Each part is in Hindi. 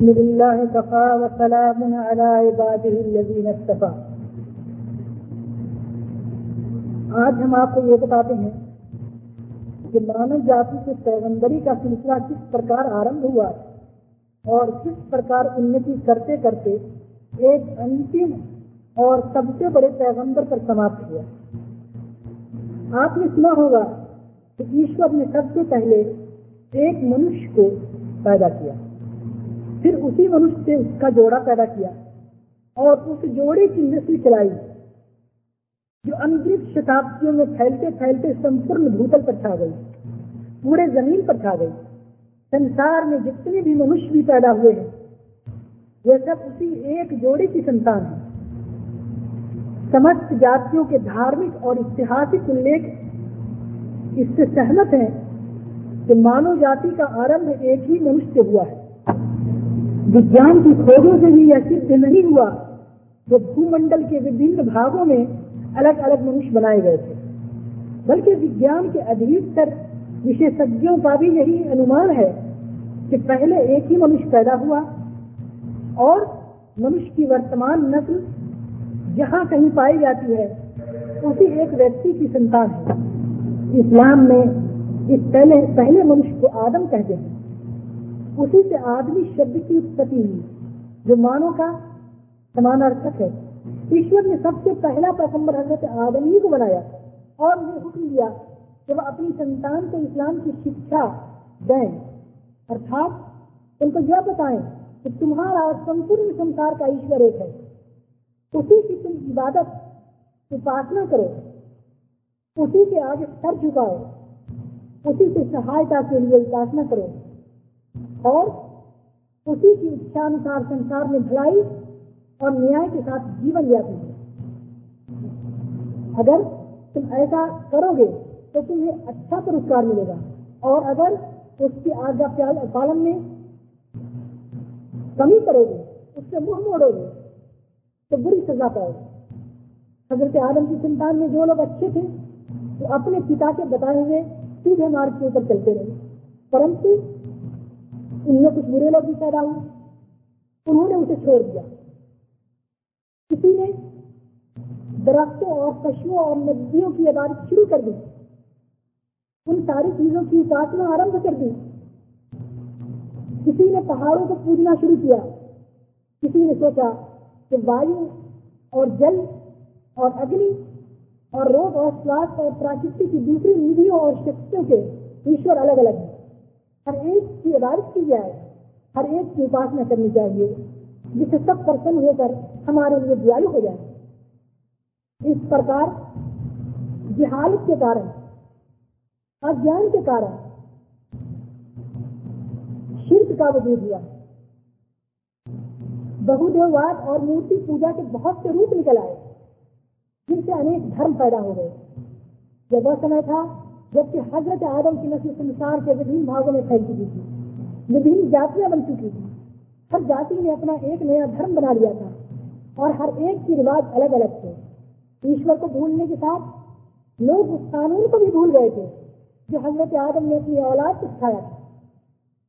बिल्लाह कफा व सलामुन अला इबादिही अल्लज़ीना इस्तफा आज हम आपको ये बताते हैं कि मानव जाति के पैगंबरी का सिलसिला किस प्रकार आरंभ हुआ और किस प्रकार उन्नति करते करते एक अंतिम और सबसे बड़े पैगंबर पर समाप्त हुआ आपने सुना होगा कि ईश्वर ने सबसे पहले एक मनुष्य को पैदा किया फिर उसी मनुष्य से उसका जोड़ा पैदा किया और उस जोड़े की नस्ल चलाई, जो अंतरिक्ष शताब्दियों में फैलते फैलते संपूर्ण भूतल पर छा गई, पूरे ज़मीन पर छा गई। संसार में जितने भी मनुष्य भी पैदा हुए हैं वे सब उसी एक जोड़े की संतान है। समस्त जातियों के धार्मिक और ऐतिहासिक उल्लेख इससे सहमत है कि मानव जाति का आरंभ एक ही मनुष्य से हुआ है। विज्ञान की खोजों से भी यह सिद्ध नहीं हुआ कि भूमंडल के विभिन्न भागों में अलग अलग मनुष्य बनाए गए थे। बल्कि विज्ञान के अधिकतर विशेषज्ञों का भी यही अनुमान है कि पहले एक ही मनुष्य पैदा हुआ और मनुष्य की वर्तमान नस्ल जहाँ कहीं पाई जाती है, उसी एक व्यक्ति की संतान है। इस्लाम में इस पहले पहले मनुष्य को आदम कहते हैं। उसी से आदमी शब्द की उत्पत्ति हुई, जो मानव का समानार्थक है। ईश्वर ने सबसे पहला पैगंबर हज़रत आदम ही को बनाया और उन्हें हुक्म दिया कि वह अपनी संतान को इस्लाम की शिक्षा दें। अर्थात उनको यह बताएँ कि तुम्हारा संपूर्ण संसार का ईश्वर एक है। उसी की तुम इबादत, उपासना करो। उसी के आगे सर झुकाओ। उसी से सहायता के लिए उपासना करो। और उसी की इच्छा अनुसार संसार में भलाई और न्याय के साथ जीवन यापन अगर तुम ऐसा करोगे तो तुम्हें अच्छा पुरस्कार मिलेगा। और अगर उसकी आज्ञा पालन में कमी करोगे, उससे मुँह मोड़ोगे तो बुरी सजा पाओगे। हज़रत आदम की संतान में जो लोग अच्छे थे, वो तो अपने पिता के बताए हुए सीधे मार्ग के ऊपर चलते रहे। परंतु उनमें कुछ बुरे लोग भी पैदा हुए। उन्होंने उसे छोड़ दिया। किसी ने दरख्तों और पशुओं और नदियों की इबादत शुरू कर दी। उन सारी चीज़ों की उपासना आरंभ कर दी। किसी ने पहाड़ों को पूजना शुरू किया। किसी ने सोचा कि वायु और जल और अग्नि और रोग और स्वास्थ्य और प्राकृतिक की दूसरी निधियों और शक्तियों के ईश्वर अलग अलग हर एक की इबादत की जाए, हर एक की उपासना करनी चाहिए, जिससे सब प्रसन्न होकर हमारे लिए दयालु हो जाए। इस प्रकार जिहालत के कारण, अज्ञान के कारण शिल्प का वजूद हुआ। बहुदेववाद और मूर्ति पूजा के बहुत से रूप निकल आए, जिनसे अनेक धर्म पैदा हो गए। जब वह समय था जबकि हज़रत आदम की नस्ल संसार के विभिन्न भागों में फैल चुकी थी, विभिन्न जातियाँ बन चुकी थी। हर जाति ने अपना एक नया धर्म बना लिया था और हर एक की रिवाज अलग अलग थे। ईश्वर को भूलने के साथ लोग उस कानून को भी भूल गए थे जो हज़रत आदम ने अपनी औलाद को सिखाया था।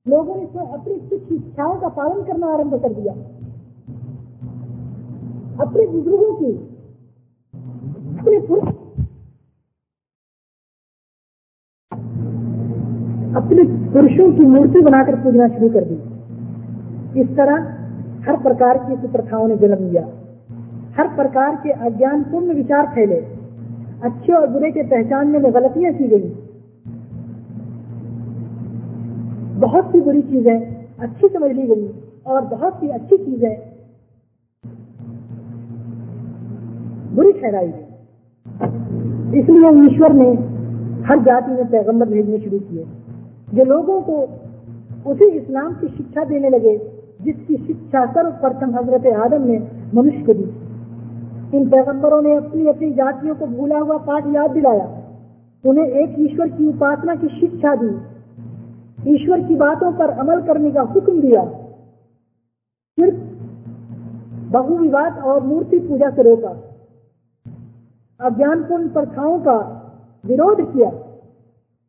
लोगों ने इसमें अपनी कुछ इच्छाओं का पालन करना आरंभ कर दिया। अपने बुज़ुर्गों की, अपने अपने पुरुषों की मूर्ति बनाकर पूजना शुरू कर दी। इस तरह हर प्रकार की कुप्रथाओं ने जन्म लिया। हर प्रकार के अज्ञान पूर्ण विचार फैले। अच्छे और बुरे के पहचानने में गलतियाँ की गई। बहुत सी बुरी चीज़ें अच्छी समझ ली गई और बहुत सी अच्छी चीज़ें बुरी ठहराई गई। इसलिए ईश्वर ने हर जाति में पैगंबर भेजने शुरू किए। जो लोगों को उसी इस्लाम की शिक्षा देने लगे, जिसकी शिक्षा सर्वप्रथम हज़रत आदम ने मनुष्य को दी। इन पैगंबरों ने अपनी अपनी जातियों को भूला हुआ पाठ याद दिलाया। उन्हें एक ईश्वर की उपासना की शिक्षा दी। ईश्वर की बातों पर अमल करने का हुक्म दिया। सिर्फ़ बहुविवाद और मूर्ति पूजा से रोका। अज्ञानपूर्ण प्रथाओं का विरोध किया।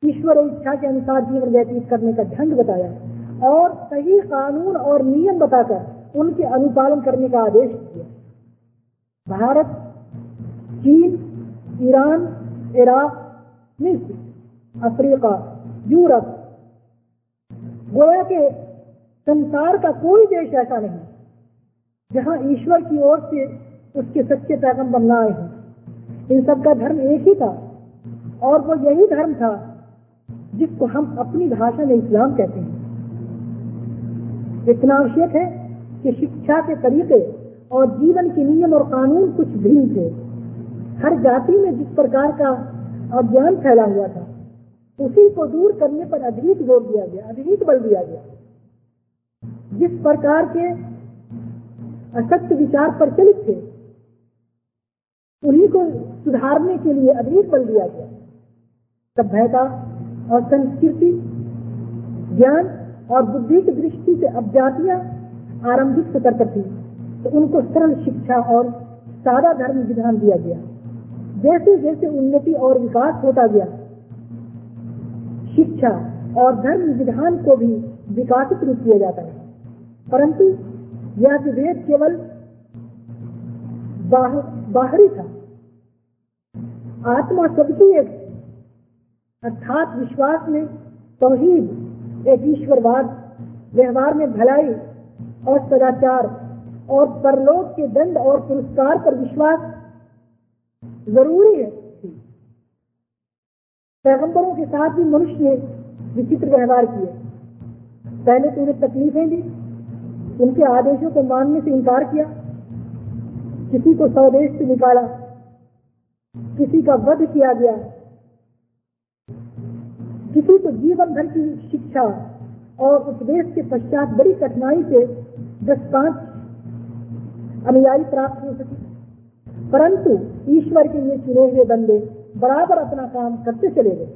ईश्वर इच्छा के अनुसार जीवन व्यतीत करने का ढंग बताया और सही कानून और नियम बताकर उनके अनुपालन करने का आदेश दिया। भारत, चीन, ईरान, इराक, मिस्र, अफ्रीका, यूरोप गोया के संसार का कोई देश ऐसा नहीं, जहाँ ईश्वर की ओर से उसके सच्चे पैगंबर न आए हैं। इन सबका धर्म एक ही था और वो यही धर्म था जिसको हम अपनी भाषा में इस्लाम कहते हैं। इतना आवश्यक है कि शिक्षा के तरीके और जीवन के नियम और कानून कुछ भिन्न थे। हर जाति में जिस प्रकार का अज्ञान फैला हुआ था, उसी को दूर करने पर अधिक ज़ोर दिया गया अधिक बल दिया गया। जिस प्रकार के असत्य विचार प्रचलित थे, उन्हीं को सुधारने के लिए अधिक बल दिया गया। सभ्यता और संस्कृति ज्ञान और बुद्धि की दृष्टि से अब जातियाँ आरंभिक सतर्क थी तो उनको सरल शिक्षा और सादा धर्म विधान दिया गया। जैसे जैसे उन्नति और विकास होता गया शिक्षा और धर्म विधान को भी विकासित रूप दिया जाता है। परंतु यह विभेद केवल बाह, बाहरी था। आत्मा सबकी एक अर्थात विश्वास में तोहीद एक ईश्वरवाद, व्यवहार में भलाई और सदाचार और परलोक के दंड और पुरस्कार पर विश्वास ज़रूरी है। पैगंबरों के साथ भी मनुष्य ने विचित्र व्यवहार किए। पहले तो उन्हें तकलीफें दी, उनके आदेशों को मानने से इनकार किया, किसी को स्वदेश से निकाला, किसी का वध किया गया। किसी को जीवन भर की शिक्षा और उपदेश के पश्चात बड़ी कठिनाई से दस पाँच अनुयायी प्राप्त हो सके। परंतु ईश्वर के लिए चुने हुए बंदे बराबर अपना काम करते चले गए।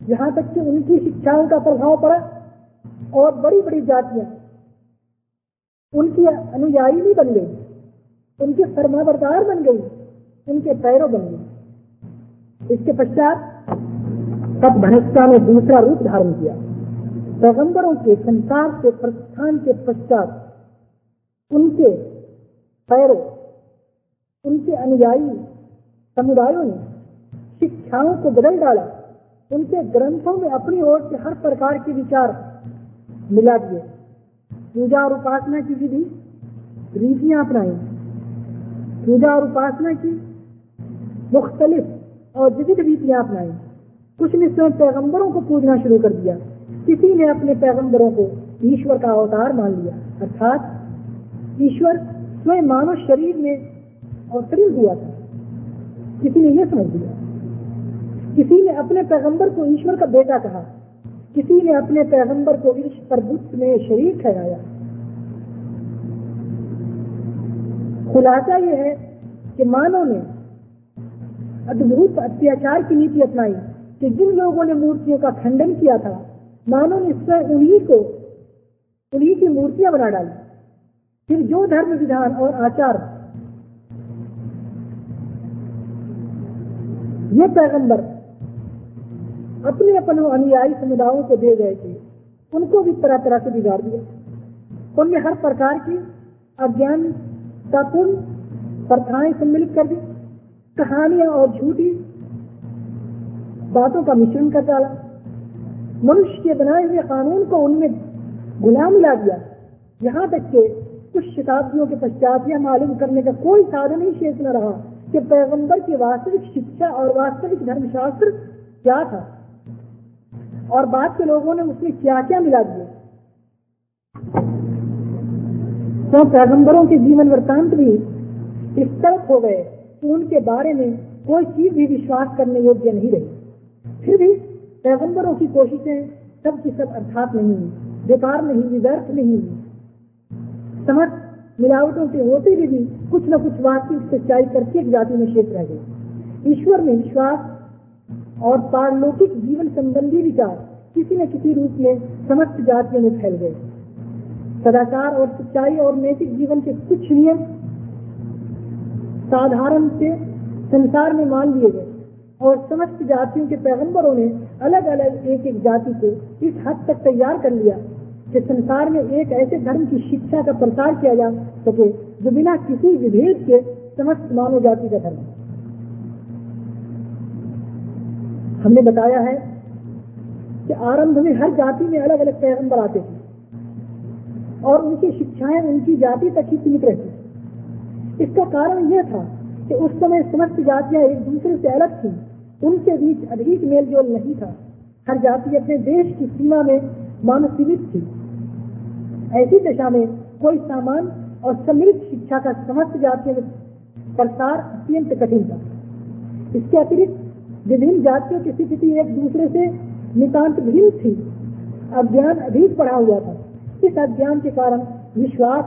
यहाँ तक कि उनकी शिक्षाओं का प्रभाव पड़ा और बड़ी बड़ी जातियाँ उनकी अनुयायी भी बन गई, उनके फरमाबरदार बन गई, उनके पैरों बन गई। इसके पश्चात तब भ्रष्टा ने दूसरा रूप धारण किया। पैगंबरों के संसार के प्रस्थान के पश्चात उनके पैरों, उनके अनुयायी समुदायों ने शिक्षाओं को बदल डाला। उनके ग्रंथों में अपनी ओर से हर प्रकार के विचार मिला दिए। पूजा और उपासना की विधि, रीतियाँ अपनाई। पूजा और उपासना की मुख्तलिफ़ और विविध रीतियाँ अपनाई। कुछ ने स्वयं पैगंबरों को पूजना शुरू कर दिया। किसी ने अपने पैगंबरों को ईश्वर का अवतार मान लिया। अर्थात ईश्वर स्वयं मानव शरीर में अवतरित हुआ था। किसी ने यह समझ लिया। किसी ने अपने पैगंबर को ईश्वर का बेटा कहा। किसी ने अपने पैगंबर को प्रभुत्व में शरीर ठहराया। खुलासा यह है कि मानव ने अद्भुत अत्याचार की नीति अपनाई। कि जिन लोगों ने मूर्तियों का खंडन किया था मानव ने स्वयं उन्हीं को, उन्हीं की मूर्तियाँ बना डाली। फिर जो धर्म विधान और आचार, ये पैगंबर अपने अपने अनुयायी समुदायों को दे गए थे, उनको भी तरह तरह से बिगाड़ दिया। उनमें हर प्रकार की अज्ञानतापूर्ण प्रथाएँ सम्मिलित कर दी, कहानियाँ और झूठी बातों का मिश्रण कर डाला मनुष्य के बनाए हुए कानून को उनमें गुलाम मिला दिया। यहाँ तक के कुछ शताब्दियों के पश्चात यह मालूम करने का कोई साधन ही शेष न रहा कि पैगंबर की वास्तविक शिक्षा और वास्तविक धर्मशास्त्र क्या था। और बाद के लोगों ने उसमें क्या क्या मिला दिया। तो पैगंबरों के जीवन वृत्तांत भी इस तरफ़ हो गए कि उनके बारे में कोई चीज़ भी विश्वास करने योग्य नहीं रही। फिर भी पैगंबरों की कोशिशें सब की सब अर्थात नहीं हुई, बेकार नहीं हुई, व्यर्थ नहीं हुई। समस्त मिलावटों के होते हुए भी कुछ न कुछ वास्तविक सच्चाई प्रत्येक जाति में शेष रह गई। ईश्वर में विश्वास और पारलौकिक जीवन संबंधी विचार किसी न किसी रूप में समस्त जातियों में फैल गए। सदाचार और सच्चाई और नैतिक जीवन के कुछ नियम साधारण से संसार में मान लिए गए। और समस्त जातियों के पैगंबरों ने अलग अलग एक एक जाति को इस हद तक तैयार कर लिया कि संसार में एक ऐसे धर्म की शिक्षा का प्रसार किया जा सके जो बिना किसी विभेद के समस्त मानव जाति का धर्म हमने बताया है कि आरंभ में हर जाति में अलग अलग पैगंबर आते थे और उनकी शिक्षाएँ उनकी जाति तक ही सीमित रहती इसका कारण यह था कि उस समय समस्त जातियाँ एक दूसरे से अलग थी। उनके बीच अधिक मेल जोल नहीं था। हर जाति अपने देश की सीमा में मानव सीमित थी। ऐसी दशा में कोई सामान और समृद्ध शिक्षा का समस्त जातियों में प्रसार अत्यंत कठिन था। इसके अतिरिक्त विभिन्न जातियों की स्थिति एक दूसरे से नितांत भिन्न थी। अज्ञान अधिक बढ़ा हुआ था। इस अज्ञान के कारण विश्वास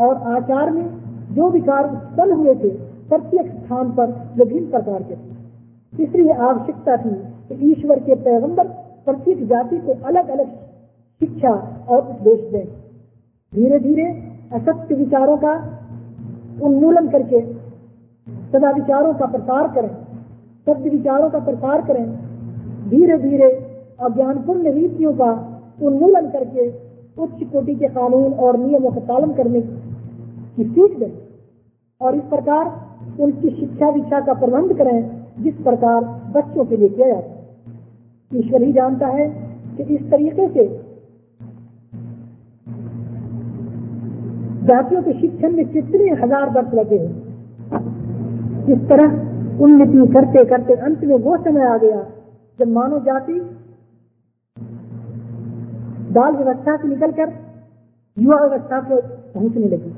और आचार में जो विकार उत्पन्न हुए थे, प्रत्येक स्थान पर विभिन्न प्रकार के थे। इसलिए आवश्यकता थी कि ईश्वर के पैगंबर प्रत्येक जाति को अलग अलग शिक्षा और उपदेश दें। धीरे धीरे असत्य विचारों का उन्मूलन करके सदा विचारों का प्रसार करें, सत्य विचारों का प्रसार करें धीरे धीरे अज्ञानपूर्ण रीतियों का उन्मूलन करके उच्च कोटि के कानून और नियमों का पालन करने की सीख दें, और इस प्रकार उनकी शिक्षा विक्षा का प्रबंध करें जिस प्रकार बच्चों के लिए किया जाता है। ईश्वर ही जानता है कि इस तरीके से जातियों के शिक्षण में कितने हज़ार वर्ष लगे हैं। इस तरह उन्नति करते करते अंत में वो समय आ गया जब मानव जाति बाल व्यवस्था से निकलकर युवा व्यवस्था को पहुँचने लगी।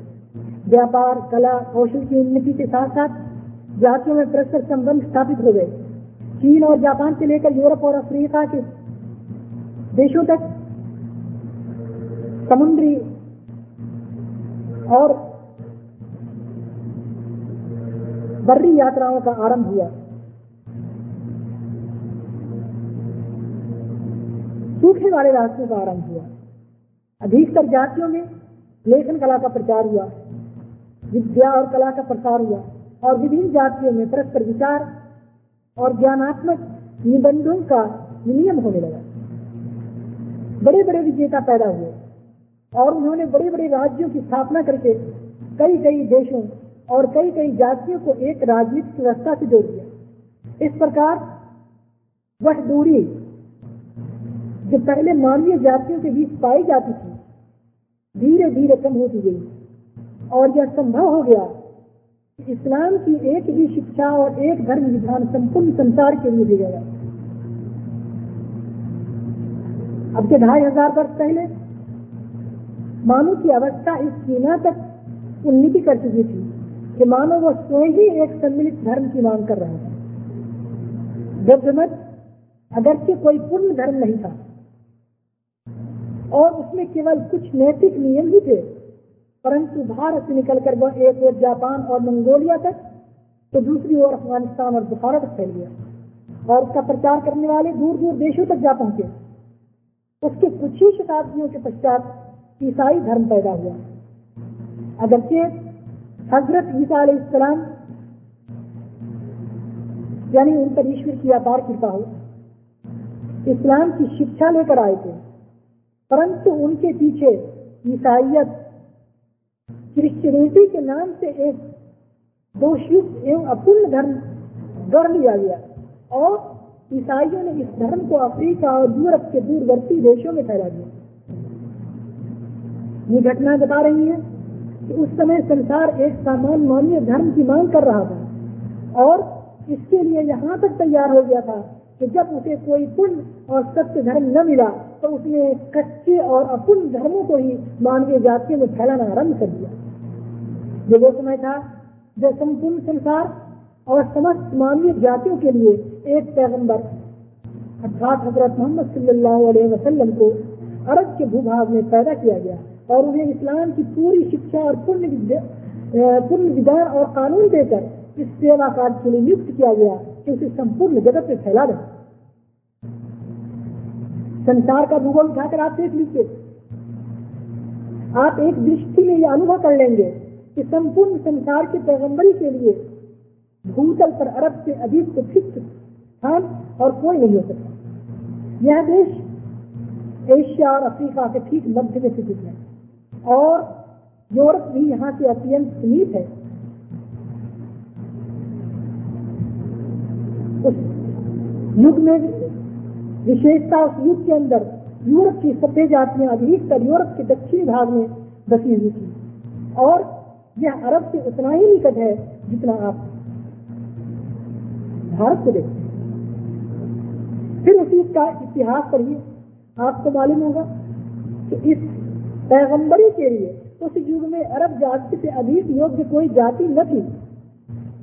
व्यापार, कला, कौशल की उन्नति के साथ साथ जातियों में परस्पर संबंध स्थापित हो गए। चीन और जापान से लेकर यूरोप और अफ्रीका के देशों तक समुद्री और बर्री यात्राओं का आरंभ हुआ। सूखे वाले रास्तों का आरंभ हुआ। अधिकतर जातियों में लेखन कला का प्रचार हुआ। विद्या और कला का प्रसार हुआ। और विभिन्न जातियों में परस्पर विचार और ज्ञानात्मक निबंधों का विनियम होने लगा। बड़े बड़े विजेता पैदा हुए और उन्होंने बड़े बड़े राज्यों की स्थापना करके कई कई देशों और कई कई जातियों को एक राजनीतिक व्यवस्था से जोड़ दिया। इस प्रकार वह दूरी जो पहले मानवीय जातियों के बीच पाई जाती थी धीरे धीरे कम होती गई और यह संभव हो गया इस्लाम की एक ही शिक्षा और एक धर्म विधान संपूर्ण संसार के लिए दिया गया। अब के ढाई हज़ार वर्ष पहले, मानव की अवस्था इस सीमा तक उन्नति कर चुकी थी कि मानव वो स्वयं ही एक सम्मिलित धर्म की मांग कर रहा था बौद्ध मत अगरचे कोई पूर्ण धर्म नहीं था, और उसमें केवल कुछ नैतिक नियम ही थे परंतु भारत से निकलकर वह एक ओर जापान और मंगोलिया तक तो दूसरी ओर अफ़गानिस्तान और बुखारा तक फैल गया। और उसका प्रचार करने वाले दूर दूर देशों तक जा पहुँचे। उसके कुछ ही शताब्दियों के पश्चात ईसाई धर्म पैदा हुआ। अगरचे हज़रत ईसा इस्लाम यानी उन पर ईश्वर की अपार कृपा हो, इस्लाम की शिक्षा लेकर आए थे। परंतु उनके पीछे ईसाइयत क्रिश्चियनिटी के नाम से एक दोषयुक्त एवं अपूर्ण धर्म गढ़ लिया गया। और ईसाइयों ने इस धर्म को अफ्रीका और यूरोप के दूरवर्ती देशों में फैला दिया। ये घटना बता रही है कि उस समय संसार एक सामान्य मान्य धर्म की मांग कर रहा था। और इसके लिए यहाँ तक तैयार हो गया था कि जब उसे कोई पूर्ण और सत्य धर्म न मिला तो उसने कच्चे और अपूर्ण धर्मों को ही मानवीय जातियों में फैलाना आरंभ कर दिया। वो समय था जो संपूर्ण संसार और समस्त मानवीय जातियों के लिए एक पैगंबर, अर्थात हज़रत मोहम्मद सल्लल्लाहु अलैहि वसल्लम को अरब के भूभाग में पैदा किया गया और उन्हें इस्लाम की पूरी शिक्षा और पुण्य पूर्ण विधान और कानून देकर इस सेवा कार्य के लिए नियुक्त किया गया कि उसे संपूर्ण जगत में फैला दें। संसार का भूगोल उठाकर आप देख लीजिए। आप एक दृष्टि में यह अनुभव कर लेंगे कि संपूर्ण संसार के पैगंबरी के लिए भूतल पर अरब से अधिक उपयुक्त स्थान और कोई नहीं हो सकता। यह देश एशिया और अफ्रीका के ठीक मध्य में स्थित है और यूरोप भी यहाँ से अत्यंत समीप है। उस युग में विशेषता उस युग के अंदर यूरोप की सभ्य जातियाँ अधिकतर यूरोप के दक्षिणी भाग में बसी हुई थी और यह अरब से उतना ही निकट है जितना आप भारत को देखते फिर उसी का इतिहास पढ़िए। आपको मालूम होगा कि इस पैगंबरी के लिए उस युग में अरब जाति से अधिक योग्य कोई जाति न थी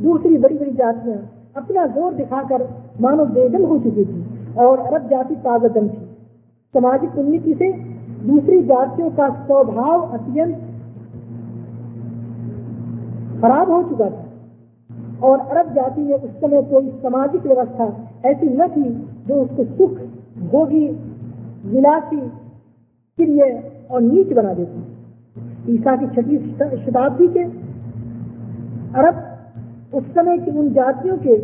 दूसरी बड़ी बड़ी जातियाँ अपना ज़ोर दिखाकर मानव बेदल हो चुकी थी और अरब जाति ताजदम थी। सामाजिक उन्नति से दूसरी जातियों का स्वभाव अत्यंत खराब हो चुका था। और अरब जाति में उस समय कोई सामाजिक व्यवस्था ऐसी न थी जो उसको सुख, भोगी, विलासी प्रिय और नीच बना देती। ईसा की छठी शताब्दी के अरब उस समय की उन जातियों के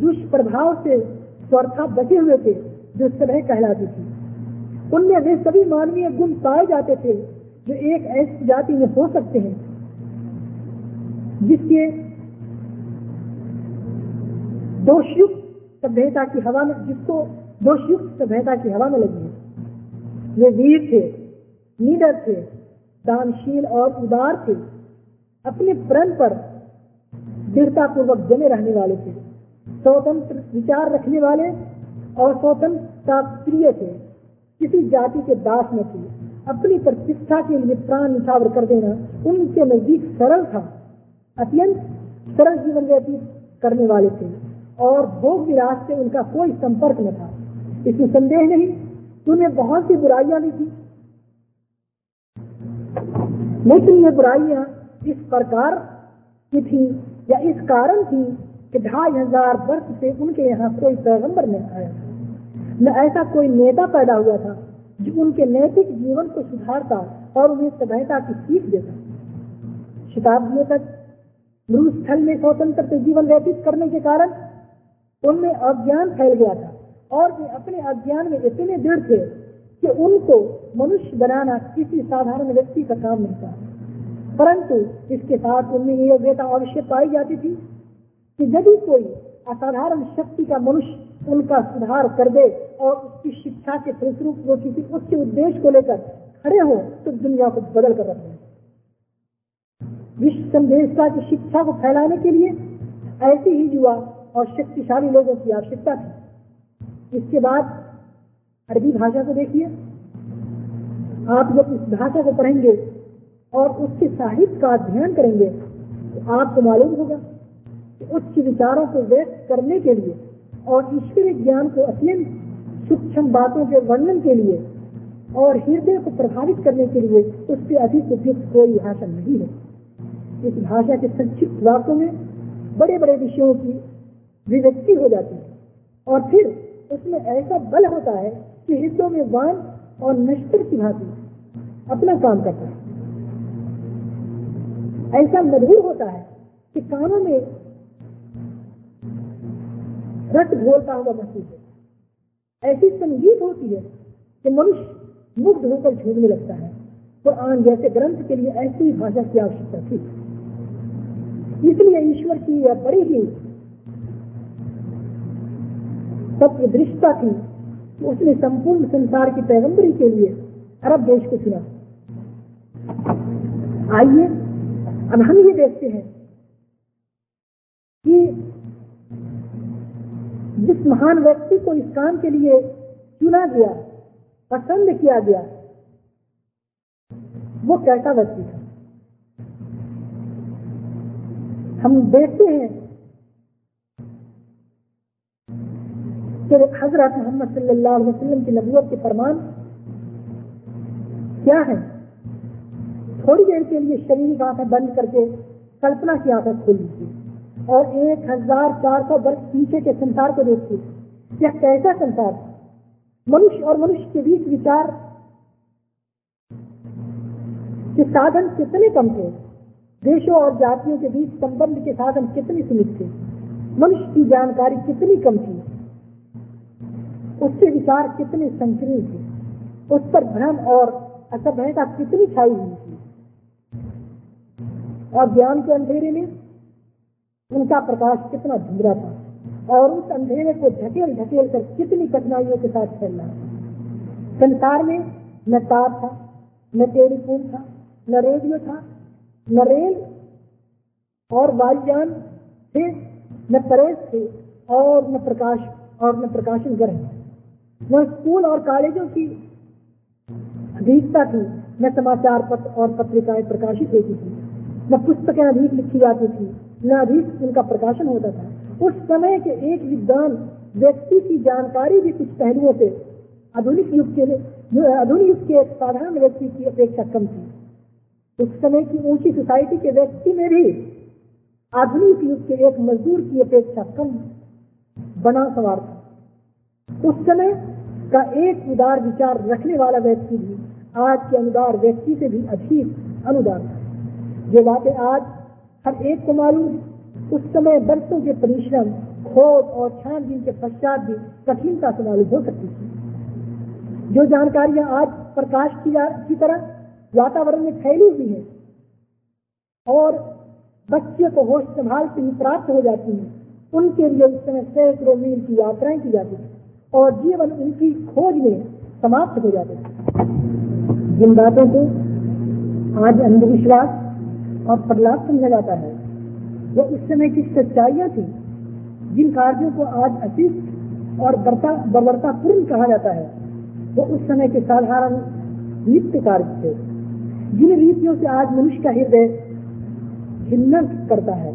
दुष्प्रभाव से स्वर्था बचे हुए थे जो समय कहलाती थी। उनमें वे सभी मानवीय गुण पाए जाते थे जो एक ऐसी जाति में हो सकते हैं। जिसके दोषयुक्त सभ्यता की हवा में, जिसको दोषयुक्त सभ्यता की हवा में लगी है। वे वीर थे, नीडर थे, दानशील और उदार थे, अपने प्रण पर दृढ़ता पूर्वक जमे रहने वाले थे। स्वतंत्र विचार रखने वाले और स्वतंत्रता प्रिय थे। किसी जाति के दास न थे। अपनी प्रतिष्ठा के लिए प्राण निछावर कर देना उनके नज़दीक सरल था। अत्यंत सरल जीवन व्यतीत करने वाले थे और भोग विलास से उनका कोई संपर्क न था। इसमें संदेह नहीं उन्हें बहुत सी बुराइयाँ भी थी। लेकिन ये बुराइयाँ इस प्रकार की थी या इस कारण थी कि ढाई हज़ार वर्ष से उनके यहाँ कोई पैगंबर नहीं आया न ऐसा कोई नेता पैदा हुआ था जो उनके नैतिक जीवन को सुधारता और उन्हें सभ्यता की सीख देता। शताब्दियों तक मरुस्थल में स्वतंत्र जीवन व्यतीत करने के कारण उनमें अज्ञान फैल गया था। और वे अपने अज्ञान में इतने दृढ़ थे कि उनको मनुष्य बनाना किसी साधारण व्यक्ति का काम नहीं था। परंतु इसके साथ उनमें ये योग्यता अवश्य पाई जाती थी कि यदि कोई असाधारण शक्ति का मनुष्य उनका सुधार कर दे और उसकी शिक्षा के फलस्वरूप वो किसी उच्च उद्देश्य को लेकर खड़े हो तो दुनिया को बदल कर रखते हैं विश्व संदेशता की शिक्षा को फैलाने के लिए ऐसे ही युवा और शक्तिशाली लोगों की आवश्यकता थी। इसके बाद अरबी भाषा को देखिए। आप जब इस भाषा को पढ़ेंगे और उसके साहित्य का अध्ययन करेंगे तो आपको मालूम होगा कि उच्च विचारों को व्यक्त करने के लिए और ईश्वरीय ज्ञान को अत्यंत सूक्ष्म बातों के वर्णन के लिए और हृदय को प्रभावित करने के लिए उससे अधिक उपयुक्त कोई भाषा नहीं है। इस भाषा के संक्षिप्त वाक्यों में बड़े बड़े विषयों की विव्यक्ति हो जाती है। और फिर उसमें ऐसा बल होता है कि हिस्सों में वान और नश्तर की भांति अपना काम करता है। ऐसा मधुर होता है कि कानों में रट घोलता हुआ महसूस है। ऐसी संगीत होती है कि मनुष्य मुग्ध होकर झूमने लगता है। कुरान जैसे ग्रंथ के लिए ऐसी भाषा की आवश्यकता थी। इसलिए ईश्वर की यह बड़ी ही तत्व दृष्टता थी उसने संपूर्ण संसार की पैगंबरी के लिए अरब देश को चुना। आइए, अब हम ये देखते हैं कि जिस महान व्यक्ति को इस काम के लिए चुना गया, पसंद किया गया, वो कैसा व्यक्ति था? हम देखते हैं कि हज़रत मोहम्मद सल्लल्लाहु अलैहि वसल्लम की नबूवत के फरमान क्या है? थोड़ी देर के लिए शरीर की आँखें बंद करके कल्पना की आँखें खोल लीजिए और एक हज़ार चार सौ वर्ष पीछे के संसार को देखिए। यह कैसा संसार? मनुष्य और मनुष्य के बीच विचार के साधन कितने कम थे? देशों और जातियों के बीच संबंध के साधन कितने सीमित थे? मनुष्य की जानकारी कितनी कम थी? उसके विचार कितने संकीर्ण थे? उस पर भ्रम और असभ्यता कितनी छाई हुई थी? और ज्ञान के अंधेरे में उनका प्रकाश कितना धुंधरा था? और उस अंधेरे को ढकेल ढकेल कर कितनी कठिनाइयों के साथ था? संसार में न तार था, न टेलीफोन था, न रेडियो था न रेल और वायुयान थे, न प्रेस थे और न प्रकाश, और न प्रकाशन ग्रह न स्कूल और कॉलेजों की अधिकता थी, न समाचार पत्र और पत्रिकाएँ प्रकाशित होती थी, न पुस्तकें अधिक लिखी जाती थी, न अधिक उनका प्रकाशन होता था। उस समय के एक विद्वान व्यक्ति की जानकारी भी कुछ पहलुओं से आधुनिक युग के आधुनिक युग के साधारण व्यक्ति की अपेक्षा कम थी। उस समय की ऊँची सोसाइटी के व्यक्ति में भी आधुनिक युग के एक मजदूर की अपेक्षा कम बना सवार था। उस समय का एक उदार विचार रखने वाला व्यक्ति भी आज के अनुदार व्यक्ति से भी अधिक अनुदार था। जो बातें आज हर एक को मालूम उस समय बरसों के परिश्रम खोज और छानबीन के पश्चात भी कठिनता से मालूम हो सकती थी। जो जानकारियाँ आज प्रकाश की, तरह वातावरण में फैली हुई है और बच्चे को होश संभालते ही प्राप्त हो जाती है। उनके लिए उस समय सैकड़ों मील की यात्राएँ की जाती थी और जीवन उनकी खोज में समाप्त हो जाते थे जिन बातों को आज अंधविश्वास और प्रहलाद समझा जाता है, वो उस समय की सच्चाइयाँ थी, जिन कार्यों को आज अतीत और बर्बरता पूर्ण कहा जाता है, वो उस समय के साधारण नित्य कार्य थे। जिन रीतियों से आज मनुष्य का हृदय घृणा करता है,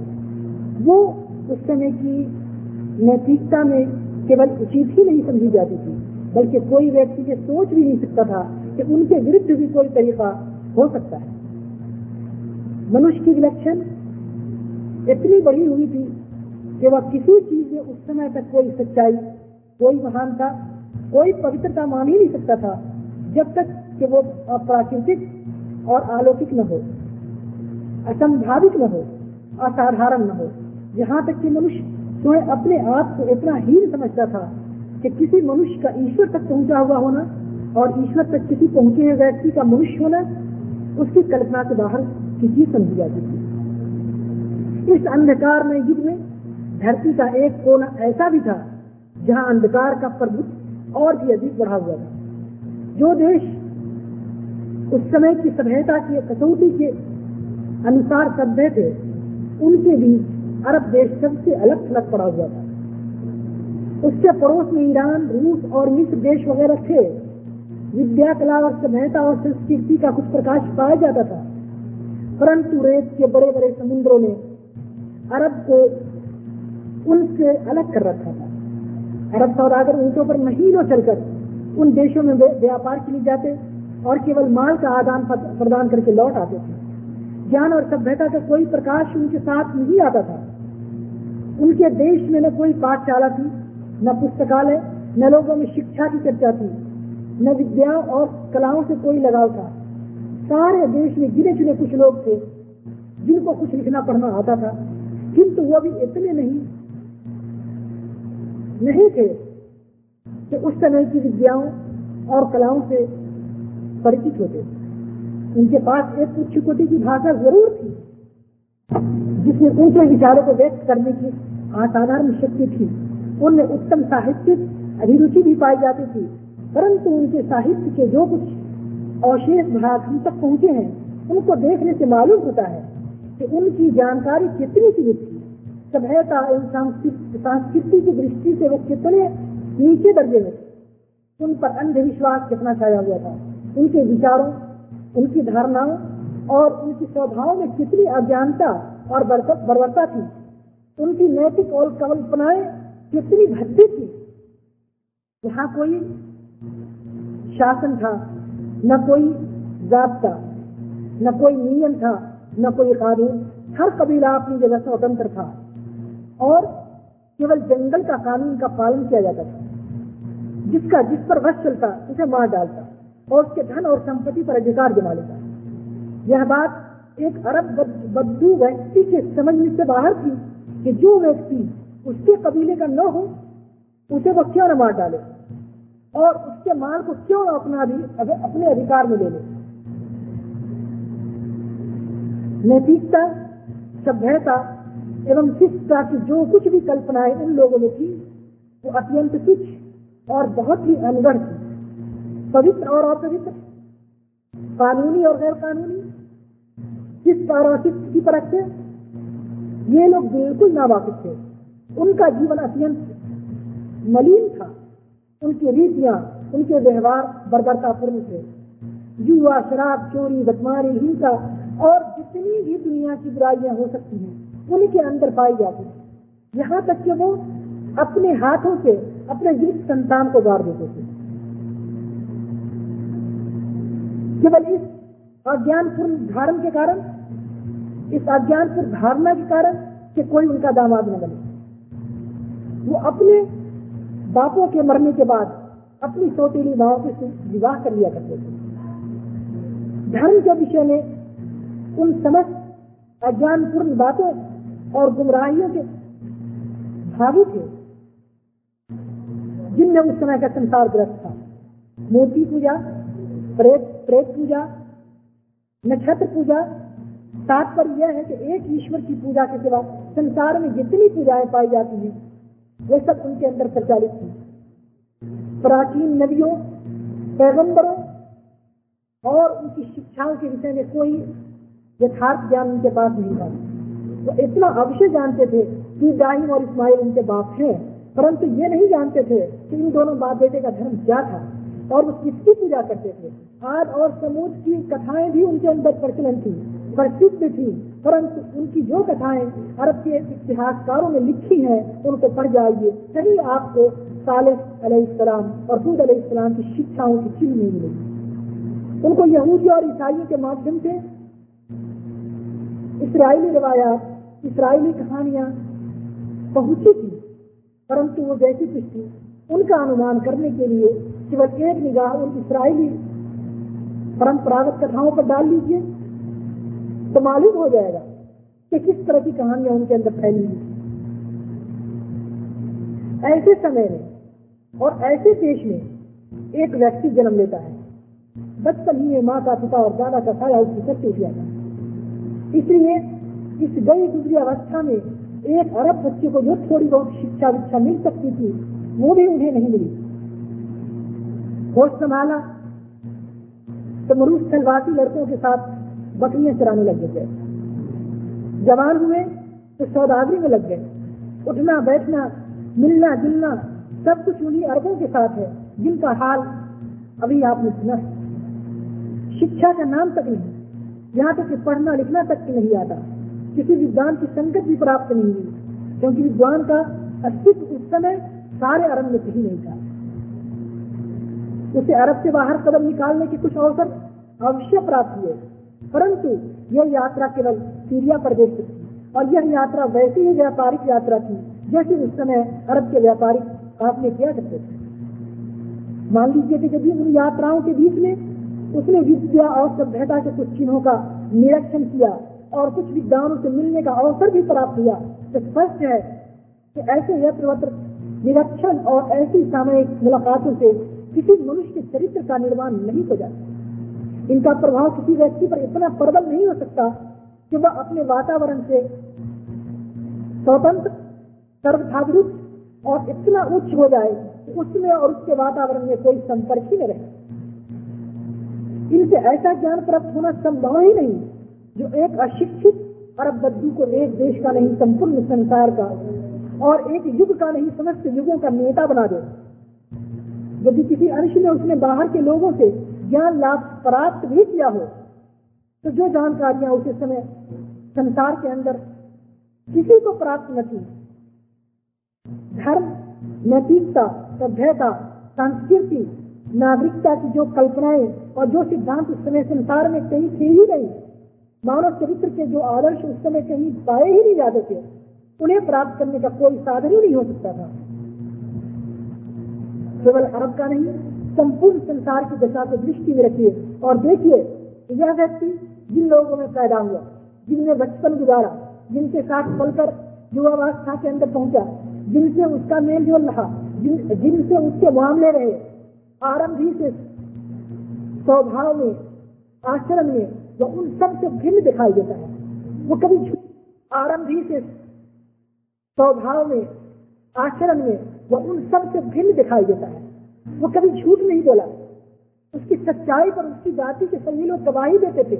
वो उस समय की नैतिकता में केवल उचित ही नहीं समझी जाती थी, बल्कि कोई व्यक्ति ये सोच भी नहीं सकता था कि उनके विरुद्ध भी कोई तरीका हो सकता है। मनुष्य की विलक्षण इतनी बड़ी हुई थी कि वह किसी चीज़ में उस समय तक कोई सच्चाई, कोई महानता, कोई पवित्रता मान ही नहीं सकता था, जब तक कि वो अप्राकृतिक और अलौकिक न हो, असंभाविक न हो, असाधारण न हो। यहाँ तक कि मनुष्य स्वयं अपने आप को इतना हीन समझता था कि किसी मनुष्य का ईश्वर तक पहुँचा हुआ होना और ईश्वर तक किसी पहुँचे हुए व्यक्ति का मनुष्य होना, उसकी कल्पना के बाहर किसी समझी जाती थी। इस अंधकार में युग में धरती का एक कोना ऐसा भी था जहाँ अंधकार का प्रभुत्व और भी अधिक बढ़ा हुआ था। जो देश उस समय की सभ्यता की कसौटी के अनुसार सभ्य थे। उनके बीच अरब देश सबसे अलग थलग पड़ा हुआ था। उसके पड़ोस में ईरान, रूस और मिस्र देश वगैरह थे। विद्या कला और सभ्यता और संस्कृति का कुछ प्रकाश पाया जाता था। परंतु रेत के बड़े बड़े समुद्रों ने अरब को उनसे अलग कर रखा था। अरब सौदागर ऊंटों पर महीनों चलकर उन देशों में व्यापार के लिए जाते। और केवल माल का आदान प्रदान करके लौट आते थे। ज्ञान और सभ्यता का कोई प्रकाश उनके साथ नहीं आता था। उनके देश में न कोई पाठशाला थी, न पुस्तकालय, न लोगों में शिक्षा की चर्चा थी, न विद्या और कलाओं से कोई लगाव था। सारे देश में गिने चुने कुछ लोग थे, जिनको कुछ लिखना पढ़ना आता था, किंतु वो भी इतने नहीं नहीं थे कि उस समय की विद्याओं और कलाओं से परिचित होते थे। उनके पास एक उच्च कोटि की भाषा ज़रूर थी जिसमें ऊँचे विचारों को व्यक्त करने की असाधारण शक्ति थी। उनमें उत्तम साहित्यिक अभिरुचि भी पाई जाती थी, परंतु उनके साहित्य के जो कुछ अवशेष भाग हम तक पहुँचे हैं, उनको देखने से मालूम होता है कि उनकी जानकारी कितनी सीमित थी। सभ्यता एवं संस्कृति की दृष्टि से वो कितने नीचे दर्जे में उन पर अंधविश्वास कितना छाया हुआ था। उनके विचारों, उनकी धारणाओं और उनकी स्वभाव में कितनी अज्ञानता और बर्बरता थी। उनकी नैतिक और कल्पनाएँ कितनी भद्दी थी। यहाँ कोई शासन था, न कोई जाबता न कोई नियम था, न कोई कानून। हर कबीला अपनी जगह स्वतंत्र था और केवल जंगल का कानून का पालन किया जाता था, जिसका, जिस पर वश चलता, उसे मार डालता। और उसके धन और संपत्ति पर अधिकार जमा लेता है। यह बात एक अरब बद्दू व्यक्ति के समझने से बाहर थी कि जो व्यक्ति उसके कबीले का न हो, उसे वो क्यों न मार डाले? और उसके माल को क्यों अपना भी अपने अधिकार में ले ले? नैतिकता, सभ्यता एवं शिष्टता की जो कुछ भी कल्पनाएँ उन लोगों ने की वो अत्यंत तुच्छ और बहुत ही अनगढ़ थी। पवित्र और अपवित्र। कानूनी और गैर कानूनी शिष्ट और की परख से ये लोग बिल्कुल नावाकिफ थे। उनका जीवन अत्यंत मलिन था। उनकी रीतियाँ, उनके व्यवहार बर्बरतापूर्ण थे। जुआ शराब, चोरी, बदमारी, हिंसा और जितनी भी दुनिया की बुराइयाँ हो सकती हैं, उनके अंदर पाई जाती है। यहाँ तक कि वो अपने हाथों से, अपने जीवित संतान को गाड़ देते थे। केवल इस अज्ञानपूर्ण धारण के कारण, इस अज्ञानपूर्ण धारणा के कारण कि कोई उनका दामाद न बने वो अपने बापों के मरने के बाद अपनी सौतेली माओ से विवाह कर लिया करते थे। धर्म के विषय में उन समस्त अज्ञानपूर्ण बातों और गुमराहियों के भावी थे, जिनमें उस समय का संसार ग्रस्त था। मूर्ति पूजा प्रेत प्रेत पूजा, नक्षत्र पूजा। तात्पर्य यह है कि एक ईश्वर की पूजा के सिवा संसार में जितनी पूजाएँ पाई जाती हैं वे सब उनके अंदर प्रचारित थी प्राचीन नदियों, पैगंबरों और उनकी शिक्षाओं के विषय में कोई यथार्थ ज्ञान उनके पास नहीं था। वो इतना अवश्य जानते थे कि इब्राहिम और इस्माइल उनके बाप हैं, परंतु ये नहीं जानते थे कि इन दोनों बाप बेटे का धर्म क्या था। और किसकी पूजा करते थे? आज और समूह की कथाएँ भी उनके अंदर प्रचलन थी, प्रसिद्ध थी, परंतु उनकी जो कथाएँ अरब के इतिहासकारों ने लिखी हैं, उनको पढ़ जाइए। तभी आपको सालिम और हूद अलैहिस्सलाम की शिक्षाओं की चिन्ह नहीं मिलेगी उनको यहूदी और ईसाइयों के माध्यम से इसराइली रिवायात, इसराइली कहानियाँ पहुँची थी, परंतु वो जैसी कुछ थी। उनका अनुमान करने के लिए केवल एक निगाह उन इसराइली परंपरागत कथाओं पर डाल लीजिए तो मालूम हो जाएगा कि किस तरह की कहानियाँ उनके अंदर फैली हुई ऐसे समय में और ऐसे देश में एक व्यक्ति जन्म लेता है। बचपन ही में माँ का पिता और दादा का साया उसकी सत्य उठ जाता है इसलिए इस गई गुजरी अवस्था में एक अरब बच्चे को जो थोड़ी बहुत शिक्षा विक्षा मिल सकती थी, वो भी उन्हें नहीं मिली। होश संभाला। तो मरुस्थलवासी स्थलवासी लड़कों के साथ बकरियाँ चराने लग गए। जवान हुए तो सौदागरी में लग गए। उठना, बैठना, मिलना, जुलना सब कुछ उन्हीं अरबों के साथ है जिनका हाल अभी आपने सुना शिक्षा का नाम तक नहीं, यहाँ तक कि पढ़ना लिखना तक नहीं आता। किसी विद्वान की संगत भी प्राप्त नहीं हुई, क्योंकि विद्वान का अस्तित्व उस समय सारे अरब में कहीं नहीं था। उसे अरब से बाहर कदम निकालने के कुछ अवसर अवश्य प्राप्त हुए। परंतु यह यात्रा केवल सीरिया प्रदेश थी और यह यात्रा वैसी ही व्यापारिक यात्रा थी, जैसे उस समय अरब के व्यापारी आपने किया करते थे। मान लीजिए कि यदि उन यात्राओं के बीच में उसने विद्या और सभ्यता के कुछ चिन्हों का निरीक्षण किया और कुछ विद्वानों से मिलने का अवसर भी प्राप्त हुआ तो स्पष्ट है कि ऐसे यत्र निरीक्षण और ऐसी सामयिक मुलाकातों से किसी मनुष्य के चरित्र का निर्माण नहीं हो जाता। इनका प्रभाव किसी व्यक्ति पर इतना प्रबल नहीं हो सकता कि वह अपने वातावरण से स्वतंत्र सर्वजागरूक और इतना उच्च हो जाए उसमें और उसके वातावरण में कोई संपर्क ही न रहे। इनसे ऐसा ज्ञान प्राप्त होना संभव ही नहीं जो एक अशिक्षित अरब बद्दू को एक देश का नहीं, संपूर्ण संसार का और एक युग का नहीं, समस्त युगों का नेता बना दे। यदि किसी अंश में उसने बाहर के लोगों से ज्ञान लाभ प्राप्त भी किया हो तो जो जानकारियाँ उस समय संसार के अंदर किसी को प्राप्त न थी धर्म, नैतिकता, सभ्यता, संस्कृति, नागरिकता की जो कल्पनाएँ और जो सिद्धांत उस समय संसार में कहीं थे ही नहीं, मानव चरित्र के जो आदर्श उस समय कहीं पाए ही नहीं जाते थे, उन्हें प्राप्त करने का कोई साधन ही नहीं हो सकता था। केवल अरब का नहीं, संपूर्ण संसार की दशा को दृष्टि में रखिए और देखिए यह व्यक्ति जिन लोगों में पैदा हुआ, जिनने बचपन गुजारा, जिनके साथ पलकर युवावस्था के अंदर पहुँचा, जिनसे उसका मेल जोल रहा, जिन, जिनसे उसके मामले रहे, आरंभ ही से स्वभाव में, आचरण में, वह उन सबसे भिन्न दिखाई देता है। वो कभी आरंभ ही से स्वभाव में, आचरण में वो उन सबसे भिन्न दिखाई देता है। वो कभी झूठ नहीं बोला। उसकी सच्चाई पर उसकी जाति के सभी लोग गवाही देते थे।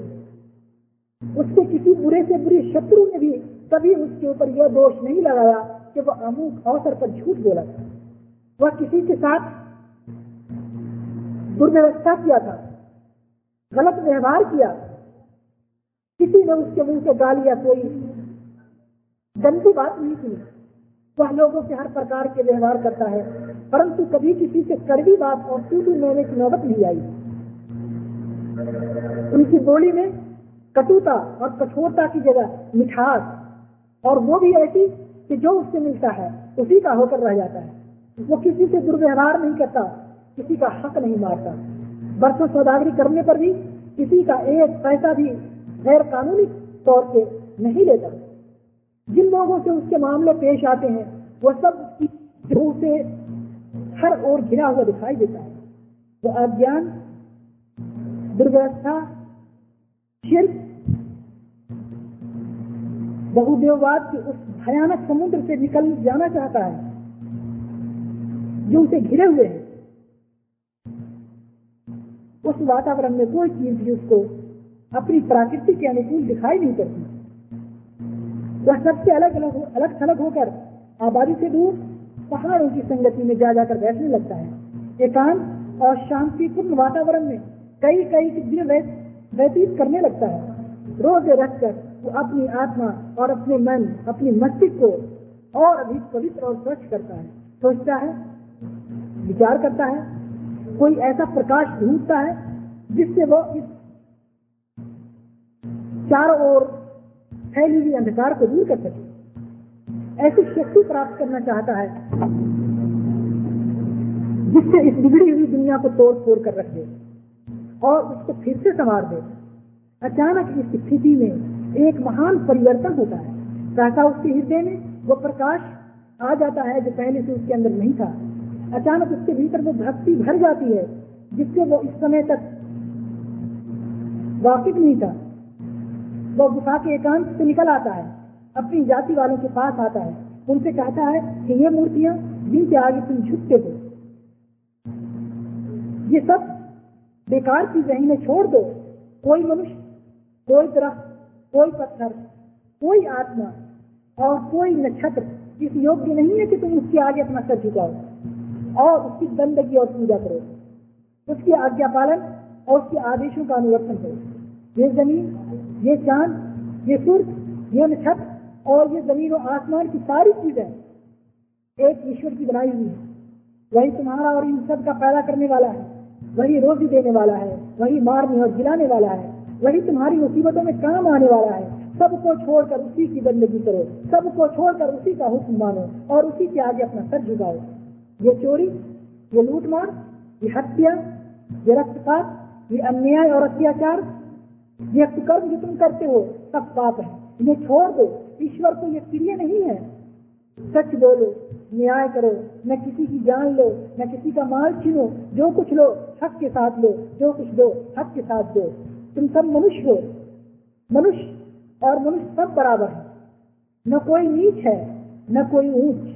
उसके किसी बुरे से बुरे शत्रु ने भी कभी उसके ऊपर यह दोष नहीं लगाया कि वह अमुक अवसर पर झूठ बोला था। वह किसी के साथ दुर्व्यवस्था किया था, गलत व्यवहार किया। किसी ने उसके मुँह से गाली या कोई गंदी बात नहीं की। वह लोगों से हर प्रकार के व्यवहार करता है। परंतु कभी किसी से कड़वी बात और टूटू लेने की नौबत नहीं आई। उनकी बोली में कटुता और कठोरता की जगह मिठास और वो भी ऐसी कि जो उससे मिलता है, उसी का होकर रह जाता है। वो किसी से दुर्व्यवहार नहीं करता, किसी का हक नहीं मारता। बरसों सौदागरी करने पर भी किसी का एक पैसा भी गैर कानूनी तौर से नहीं लेता। जिन लोगों से उसके मामले पेश आते हैं, वो सबसे हर ओर घिरा हुआ दिखाई देता है। वो अज्ञान, दुर्व्यवस्था, शिल्प, बहुदेववाद के उस भयानक समुद्र से निकल जाना चाहता है, जो उसे घिरे हुए हैं। उस वातावरण में कोई चीज़ भी उसको अपनी प्राकृति के अनुकूल दिखाई नहीं पड़ती वह सबसे अलग अलग अलग थलग होकर आबादी से दूर पहाड़ों की संगति में जा जाकर बैठने लगता है। एकांत और शांतिपूर्ण वातावरण में कई कई दिन व्यतीत करने लगता है। रोज रखकर वो अपनी आत्मा और अपने मन, अपनी मस्तिष्क को और अधिक पवित्र और स्वच्छ करता है। सोचता है, विचार करता है, कोई ऐसा प्रकाश ढूंढता है जिससे वो इस चारों ओर फैली हुई अंधकार को दूर कर सके। ऐसी शक्ति प्राप्त करना चाहता है, जिससे इस बिगड़ी हुई दुनिया को तोड़ फोड़ कर रख दे और उसको फिर से संवार दे। अचानक इस स्थिति में एक महान परिवर्तन होता है। सहसा उसके हृदय में वो प्रकाश आ जाता है जो पहले से उसके अंदर नहीं था। अचानक उसके भीतर वो भक्ति भर जाती है, जिससे वो इस समय तक वाकिफ नहीं था। वो गुफा के एकांत से निकल आता है, अपनी जाति वालों के पास आता है। उनसे कहता है कि ये मूर्तियाँ जिनके आगे तुम झुकते हो, ये सब बेकार चीज़ें इन्हें छोड़ दो। कोई मनुष्य, कोई दरख्त, कोई पत्थर, कोई आत्मा और कोई नक्षत्र इस योग्य नहीं है कि तुम उसके आगे अपना सर झुकाओ और उसकी गंदगी और पूजा करो। उसकी आज्ञा पालन और उसके आदेशों का अनुवर्तन करो। ये ज़मीन ये चाँद, ये सूर्य, ये नक्षत्र और ये ज़मीन और आसमान की सारी चीज़ें एक ईश्वर की बनाई हुई है। वही तुम्हारा और इन सब का पैदा करने वाला है, वही रोजी देने वाला है, वही मारने और गिराने वाला है, वही तुम्हारी मुसीबतों में काम आने वाला है। सबको छोड़कर उसी की बंदगी करो, सबको छोड़कर उसी का हुक्म मानो और उसी के आगे अपना सर झुकाओ। ये चोरी, ये लूटमार, ये हत्या, ये रक्तपात, ये अन्याय और अत्याचार ये कर्म जो तुम करते हो सब पाप है। इन्हें छोड़ दो। ईश्वर को ये प्रिय नहीं है। सच बोलो, न्याय करो। न किसी की जान लो, न किसी का माल छीनो। जो कुछ लो, हक के साथ लो। जो कुछ दो, हक के साथ दो। तुम सब मनुष्य हो। मनुष्य और मनुष्य सब बराबर है। न कोई नीच है, न कोई ऊंच।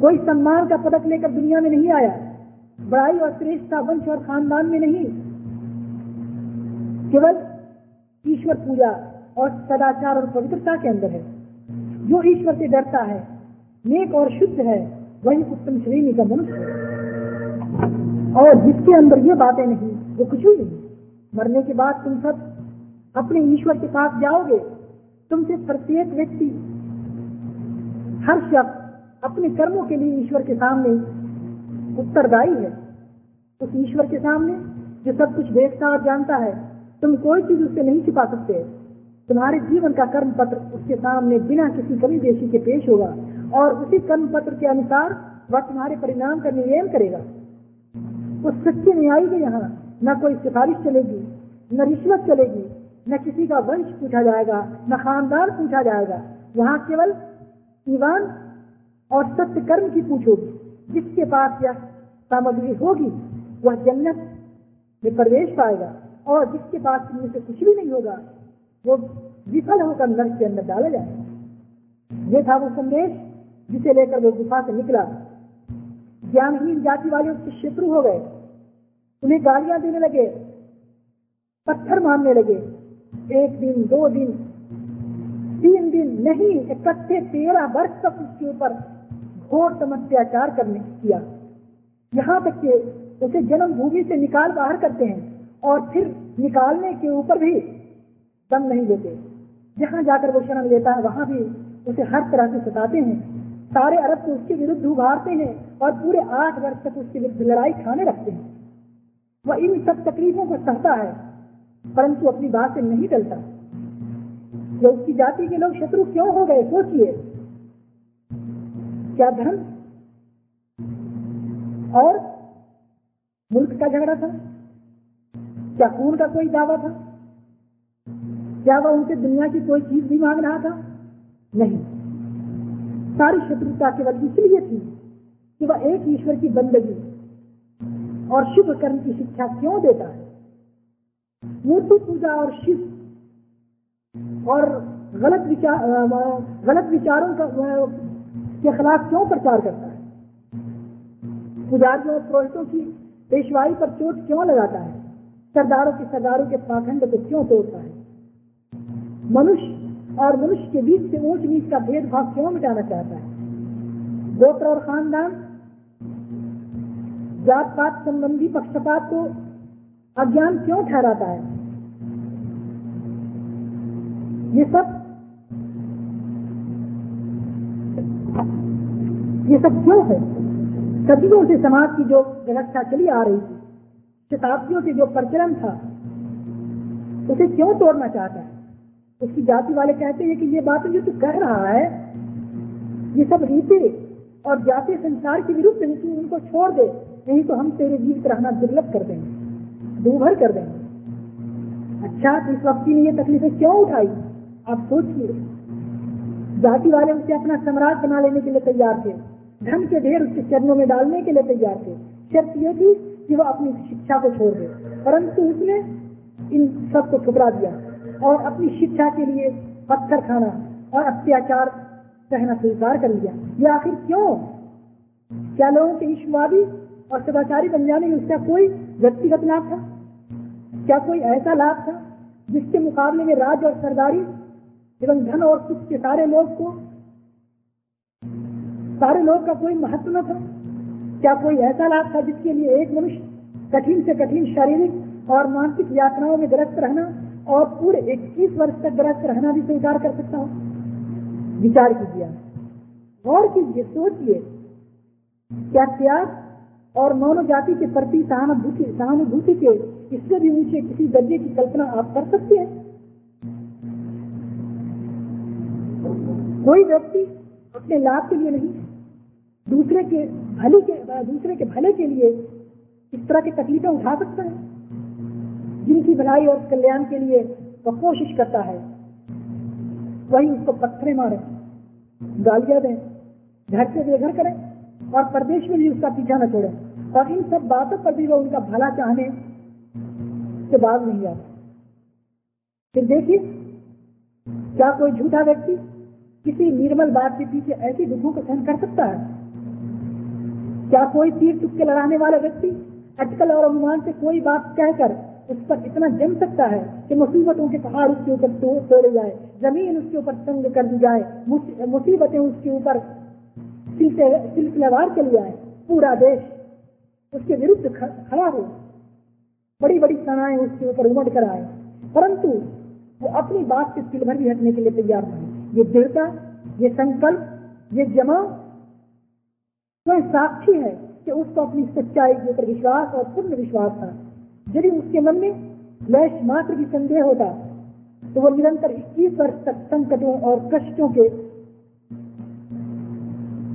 कोई सम्मान का पदक लेकर दुनिया में नहीं आया। बड़ाई और श्रेष्ठता वंश और खानदान में नहीं। केवल ईश्वर पूजा और सदाचार और पवित्रता के अंदर है। जो ईश्वर से डरता है, नेक और शुद्ध है, वही उत्तम श्रेणी का मनुष्य है। और जिसके अंदर ये बातें नहीं, वो कुछ भी नहीं। मरने के बाद तुम सब अपने ईश्वर के पास जाओगे, तुमसे प्रत्येक व्यक्ति हर शख्स अपने कर्मों के लिए ईश्वर के सामने उत्तरदायी है। उस ईश्वर के सामने जो सब कुछ देखता और जानता है तुम कोई चीज़ उससे नहीं छिपा सकते। तुम्हारे जीवन का कर्म पत्र उसके सामने बिना किसी कमी देशी के पेश होगा और उसी कर्म पत्र के अनुसार वह तुम्हारे परिणाम का निर्णय करेगा। उस सच्चे न्यायी के यहाँ न कोई सिफारिश चलेगी, न रिश्वत चलेगी, न किसी का वंश पूछा जाएगा, न खानदान पूछा जाएगा। यहाँ केवल ईमान और सत्य कर्म की पूछोगी जिसके पास यह सामग्री होगी, वह जन्नत में प्रवेश पाएगा। और जिसके पास इनमें से कुछ भी नहीं होगा, वो विफल होकर नर्क के अंदर डाला जाए। ये था वो संदेश जिसे लेकर वो गुफा से निकला। ज्ञानहीन जाति वाले उसके शत्रु हो गए। उन्हें गालियाँ देने लगे, पत्थर मारने लगे। एक दिन, दो दिन, तीन दिन नहीं, इकट्ठे तेरह वर्ष तक उसके ऊपर घोर समत्याचार करने किया। यहाँ तक कि उसे जन्मभूमि से निकाल बाहर करते हैं। और फिर निकालने के ऊपर भी दम नहीं देते। जहाँ जाकर वो शरण लेता है, वहाँ भी उसे हर तरह से सताते हैं। सारे अरब को उसके विरुद्ध उभारते हैं और पूरे आठ वर्ष तक उसके विरुद्ध लड़ाई खाने रखते हैं। वह इन सब तकलीफों को सहता है, परंतु अपनी बात से नहीं डलता जो उसकी जाति के लोग शत्रु क्यों हो गए, सोचिए। क्या धर्म? और मुल्क का झगड़ा था? क्या खून का कोई दावा था? क्या वह उनसे दुनिया की कोई चीज़ भी मांग रहा था? नहीं। सारी शत्रुता केवल इसलिए थी कि वह एक ईश्वर की बंदगी और शुभ कर्म की शिक्षा क्यों देता है? मूर्ति पूजा और शिव और गलत विचार गलत विचारों का के खिलाफ क्यों प्रचार करता है? पुजारियों और पुरोहितों की पेशवाई पर चोट क्यों लगाता है? सरदारों के सरदारों के पाखंड को क्यों तोड़ता है? मनुष्य और मनुष्य के बीच से ऊंच नीच का भेदभाव क्यों मिटाना चाहता है? गोत्र और खानदान जात पात संबंधी पक्षपात को अज्ञान क्यों ठहराता है? ये सब ये सब क्यों है? सदियों से समाज की जो व्यवस्था चली आ रही थी। शताब्दियों से जो प्रचलन था, उसे क्यों तोड़ना चाहता है? उसकी जाति वाले कहते हैं कि ये बात जो तू कह रहा है, ये सब रीति और जाति संसार के विरुद्ध है, तू उनको छोड़ दे, नहीं तो हम तेरे जीवित रहना दुर्लभ कर देंगे, दूभर कर देंगे। अच्छा तो इस वक्त ने ये तकलीफें क्यों उठाई? आप सोचिए। जाति वाले उसे अपना सम्राट बना लेने के लिए तैयार थे धन के ढेर उसके चरणों में डालने के लिए तैयार थे। शर्त ये थी कि वह अपनी शिक्षा को छोड़ दे। परंतु उसने इन सबको ठुकरा दिया और अपनी शिक्षा के लिए पत्थर खाना और अत्याचार सहना स्वीकार कर लिया। ये आखिर क्यों? क्या लोगों के ईश्ववादी और सदाचारी बन जाने में उसका कोई व्यक्तिगत लाभ था? क्या कोई ऐसा लाभ था जिसके मुकाबले में राज और सरदारी एवं धन और सुख के सारे लोग को सारे लोग का कोई महत्व न था? क्या कोई ऐसा लाभ था जिसके लिए एक मनुष्य कठिन से कठिन शारीरिक और मानसिक यात्राओं में ग्रस्त रहना और पूरे 21 वर्ष तक ग्रस्त रहना भी स्वीकार कर सकता हो? विचार कीजिए और कीजिए, सोचिए। क्या त्याग और मानव जाति के प्रति सहानुभूति सहानुभूति के इससे भी ऊँचे किसी दर्जे की कल्पना आप कर सकते हैं? कोई व्यक्ति अपने लाभ के लिए नहीं, दूसरे के भले के, दूसरे के भले के लिए इस तरह की तकलीफें उठा सकता है। जिनकी भलाई और कल्याण के लिए वह कोशिश करता है। वही उसको पत्थरे मारे, गालियाँ दें, घर से बेघर करें और प्रदेश में भी उसका पीछा न छोड़े। और इन सब बातों पर भी वो उनका भला चाहने से बात नहीं आता फिर देखिए, क्या कोई झूठा व्यक्ति किसी निर्मल बात के पीछे ऐसी दुखों को सहन कर सकता है? क्या कोई तीर चुपके लड़ाने वाला व्यक्ति अटकल और अनुमान से कोई बात कहकर उस पर इतना जम सकता है कि मुसीबतों के पहाड़ उसके ऊपर तोड़े जाए, ज़मीन उसके ऊपर तंग कर दी जाए मुसीबतें उसके ऊपर सिलसिलेवार चली जाए पूरा देश उसके विरुद्ध खड़ा हो। बड़ी बड़ी सेनाएँ उसके ऊपर उमड़ कर आए। परंतु वो अपनी बात से सिल भर भी हटने के लिए तैयार नहीं। ये दृढ़ता, ये संकल्प, ये जमा तो साक्षी है कि उसको अपनी सच्चाई के ऊपर विश्वास और पूर्ण विश्वास था। यदि उसके मन में लैश मात्र भी संदेह होता तो वो निरंतर 21 वर्ष तक संकटों और कष्टों के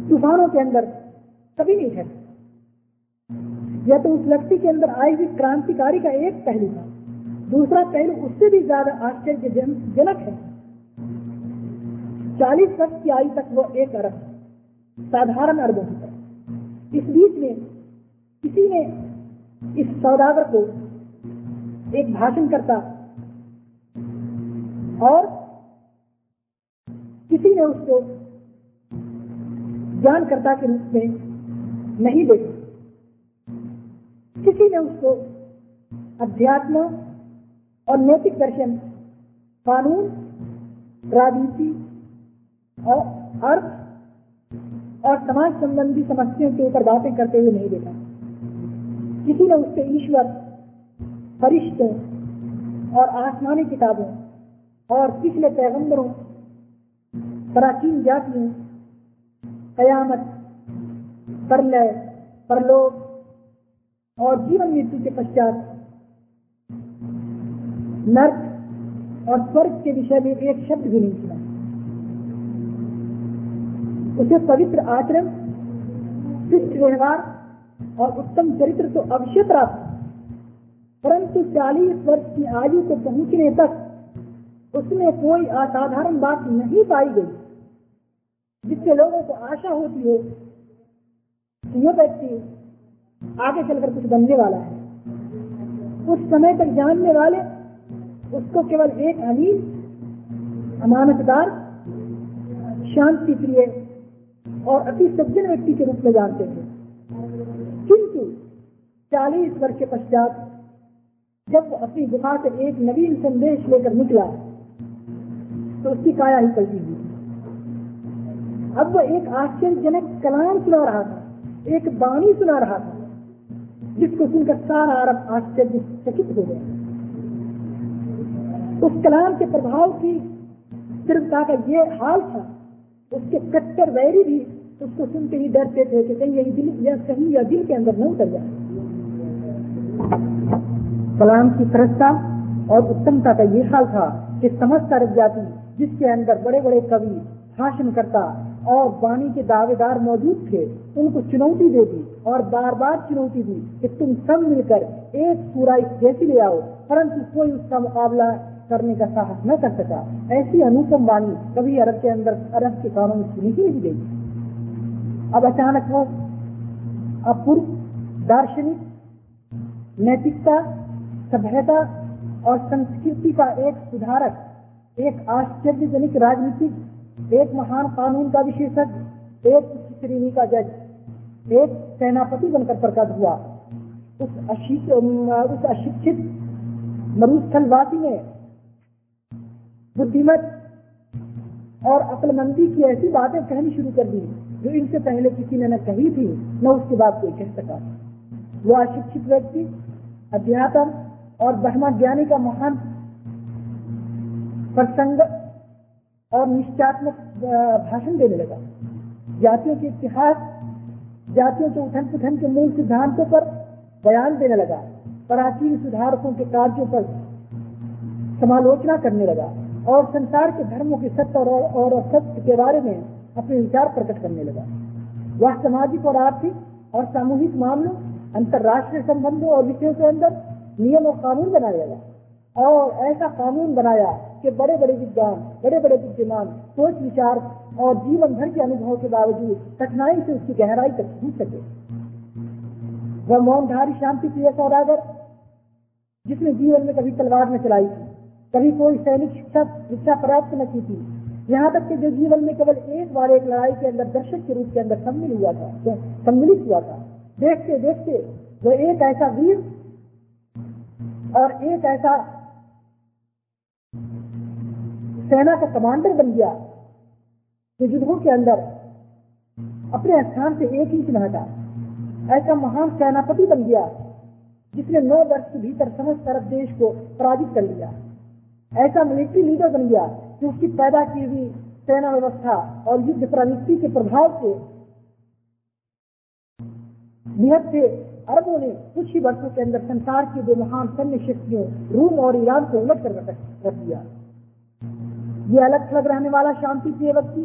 तूफानों के अंदर कभी नहीं ठहरे। यह तो उस व्यक्ति के अंदर आई हुई क्रांतिकारी का एक पहलू था। दूसरा पहलू उससे भी ज़्यादा आश्चर्यजनक है। चालीस वर्ष की आयु तक वो एक अरब, साधारण अरबों की इस बीच में किसी ने इस सौदागर को एक भाषण करता और किसी ने उसको ज्ञानकर्ता के रूप में नहीं देखा। किसी ने उसको अध्यात्म और नैतिक दर्शन, कानून, राजनीति और अर्थ और समाज संबंधी समस्याओं के ऊपर बातें करते हुए नहीं देखा। किसी ने उससे ईश्वर, फरिश्तों और आसमानी किताबों और पिछले पैगंबरों, प्राचीन जातियों, कयामत, परलय, परलोक और जीवन मृत्यु के पश्चात नर्क और स्वर्ग के विषय में एक शब्द भी नहीं सुना। उसे पवित्र आचरण शिष्ट व्यवहार और उत्तम चरित्र तो अवश्य प्राप्त। परंतु चालीस वर्ष की आयु को पहुँचने तक उसमें कोई असाधारण बात नहीं पाई गई, जिससे लोगों को आशा होती हो कि यह व्यक्ति आगे चलकर कुछ बनने वाला है। उस समय तक जानने वाले उसको केवल एक अमीर, अमानतदार शांति प्रिय और अति सज्जन व्यक्ति के रूप में जानते थे। किंतु चालीस वर्ष के पश्चात जब अपनी गुफा से एक नवीन संदेश लेकर निकला तो उसकी काया ही पलटी हुई अब वह एक आश्चर्यजनक कलाम सुना रहा था, एक बाणी सुना रहा था, जिसको सुनकर सारा अरब आश्चर्य चकित हो गया। उस कलाम के प्रभाव की तीव्रता का ये हाल था उसके कट्टर वैरी भी उसको सुनते ही डरते थे कि कहीं यही दिल, या कहीं या दिल के अंदर न उतर जाए। कलाम की सरसता और उत्तमता का ये हाल था कि समस्त अरब जाति, जिसके अंदर बड़े बड़े कवि भाषण करता और वाणी के दावेदार मौजूद थे, उनको चुनौती दे दी और बार बार चुनौती दी कि तुम सब मिलकर एक पूरा जैसी ले आओ, परंतु कोई उसका मुकाबला करने का साहस न कर सका, ऐसी अनुपम वाणी कभी अरब के अंदर, अरब के कानों में सुनी ही नहीं गई। अब अचानक वो अपूर्व, दार्शनिक, नैतिकता, सभ्यता और संस्कृति का एक सुधारक, एक आश्चर्यजनक राजनीतिक, एक महान कानून का विशेषज्ञ, एक श्रेणी का जज, एक सेनापति बनकर प्रकट हुआ। उस अशिक्षित मरुस्थलवासी ने बुद्धिमत और अक्लमंदी की ऐसी बातें कहनी शुरू कर दी, जो इनसे पहले किसी ने न कही थी, न उसके बाद कोई कह सका। वो अशिक्षित व्यक्ति अध्यात्म और ब्रह्मा ज्ञानी का महान प्रसंग और निश्चात्मक भाषण देने लगा। जातियों के इतिहास, जातियों के उठन पुठन के मूल सिद्धांतों पर बयान देने लगा, प्राचीन सुधारकों के कार्यों पर समालोचना करने लगा। और संसार के धर्मों के सत्य और, और असत्य के बारे में अपने विचार प्रकट करने लगा। वह सामाजिक और आर्थिक और सामूहिक मामलों अंतर्राष्ट्रीय संबंधों और विषयों के अंदर नियम और कानून बनाया गया। और ऐसा कानून बनाया कि बड़े बड़े विद्वान बड़े बड़े विद्यमान सोच विचार और जीवन भर के अनुभव के बावजूद कठिनाई से उसकी गहराई तक पहुँच सके। वह मौनधारी शांति प्रिय सौदागर जिसने जीवन में कभी तलवार में चलाई। थी कभी कोई सैनिक शिक्षा शिक्षा प्राप्त न की थी। यहाँ तक कि जो जीवन में केवल एक बार एक लड़ाई के अंदर, दर्शक के रूप के अंदर सम्मिलित हुआ था सम्मिलित हुआ था। देखते देखते वो एक ऐसा वीर और एक ऐसा सेना का कमांडर बन गया, जो युद्धों के अंदर अपने स्थान से एक इंच न हटा ऐसा महान सेनापति बन गया, जिसने नौ वर्ष के भीतर समस्त अरब देश को पराजित कर लिया। ऐसा मिलिट्री लीडर बन गया कि उसकी पैदा की हुई सेना व्यवस्था और युद्ध प्रवृत्ति के प्रभाव से निहत से अरबों ने कुछ ही वर्षों के अंदर संसार की दो महान सैन्य शक्तियों, रूम और ईरान को उलट कर रख दिया। ये अलग थलग रहने वाला शांति प्रिय व्यक्ति,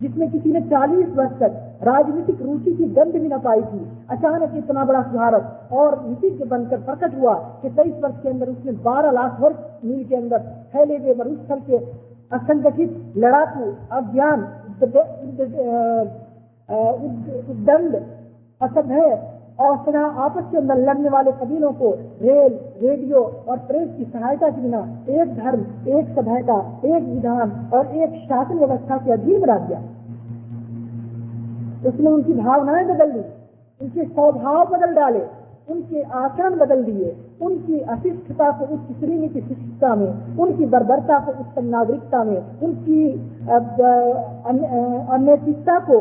जिसमें किसी ने 40 वर्ष तक राजनीतिक रुचि की गंध भी न पाई थी। अचानक इतना बड़ा सुधारक और नीति के बनकर प्रकट हुआ कि तेईस वर्ष के अंदर उसने 12 लाख वर्ष मील के अंदर फैले हुए मरुस्थल के असंगठित लड़ाकू अभियान उद्दंड असभ्य और आपस के अंदर लड़ने वाले कबीलों को रेल, रेडियो और प्रेस की सहायता के बिना एक धर्म, एक सभ्यता, एक विधान और एक शासन व्यवस्था के अधीन बना दिया। उसने उनकी भावनाएँ बदल दी, उनके स्वभाव बदल डाले, उनके आचरण बदल दिए, उनकी अशिष्टता को उच्च श्रेणी की शिक्षितता में, उनकी बर्बरता को उत्तम नागरिकता में, उनकी अनैतिकता को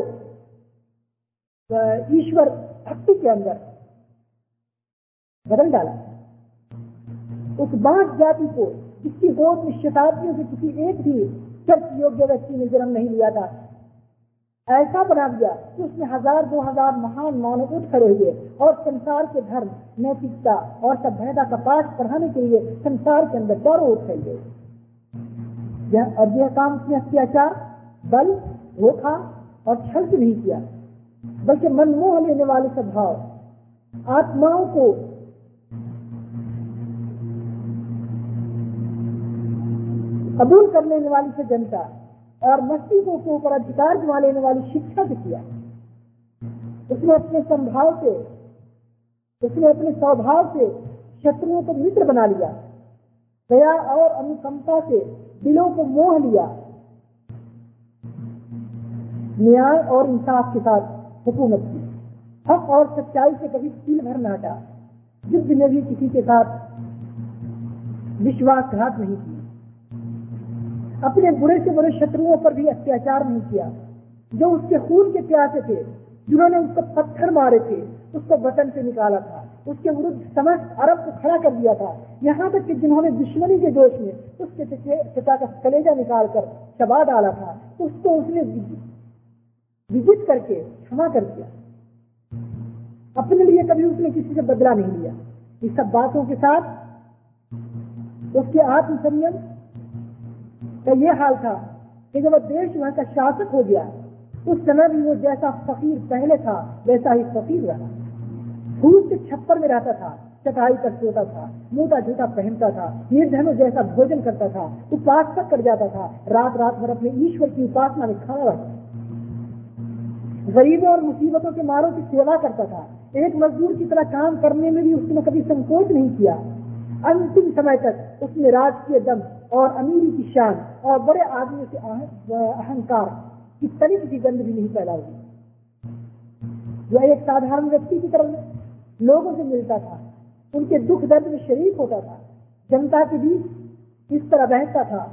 ईश्वर भक्ति के अंदर बदल डाला। उस बाँस जाति को, जिसकी गोद में शताब्दियों से किसी एक भी चर्च योग्य व्यक्ति ने जन्म नहीं लिया था ऐसा बना दिया कि उसमें हज़ार, दो हज़ार महान मानव उठ खड़े हुए और संसार के धर्म, नैतिकता और सभ्यता का पाठ पढ़ाने के लिए संसार के अंदर चारों उठ खड़े यह और यह काम उसने अत्याचार बल धोखा और छल नहीं किया, बल्कि मनमोह लेने वाले स्वभाव आत्माओं को कबूल कर लेने वाली से जनता। और मस्तिष्कों के ऊपर अधिकार जमा लेने वाली शिक्षा से किया। उसने अपने संभाव से, उसने अपने स्वभाव से शत्रुओं को मित्र बना लिया, दया और अनुकंपा से दिलों को मोह लिया। न्याय और इंसाफ के साथ हुकूमत की। हक और सच्चाई से कभी तिल भर न हटा। युद्ध में भी किसी के साथ विश्वासघात नहीं किया। अपने बुरे से बुरे शत्रुओं पर भी अत्याचार नहीं किया। जो उसके खून के प्यासे थे, जिन्होंने उसको पत्थर मारे थे, उसको वतन से निकाला था। उसके विरुद्ध समस्त अरब को खड़ा कर दिया था। यहाँ तक कि जिन्होंने दुश्मनी के दोष में उसके पिता का कलेजा निकाल कर चबा डाला था, उसको उसने विजित करके क्षमा कर दिया। अपने लिए कभी उसने किसी से बदला नहीं लिया। इस सब बातों के साथ उसके आत्म संयम का ये हाल था कि जब देश वहाँ का शासक हो गया, उस समय भी वो जैसा फकीर पहले था, वैसा ही फकीर रहा। फूल के छप्पर में रहता था, चटाई पर सोता था, मोटा जूता पहनता था निर्धनों जैसा भोजन करता था, उपासना कर जाता था रात रात भर अपने ईश्वर की उपासना में खड़ा रहता गरीबों और मुसीबतों के मारों की सेवा करता था। एक मजदूर की तरह काम करने में भी उसने कभी संकोच नहीं किया। अंतिम समय तक उसने राजकीय दम और अमीरी की शान और बड़े आदमी से अहंकार की तनिक की गंध भी नहीं पैदा हुई। जो एक साधारण व्यक्ति की तरफ़ लोगों से मिलता था, उनके दुख दर्द में शरीक होता था, जनता के बीच इस तरह बहता था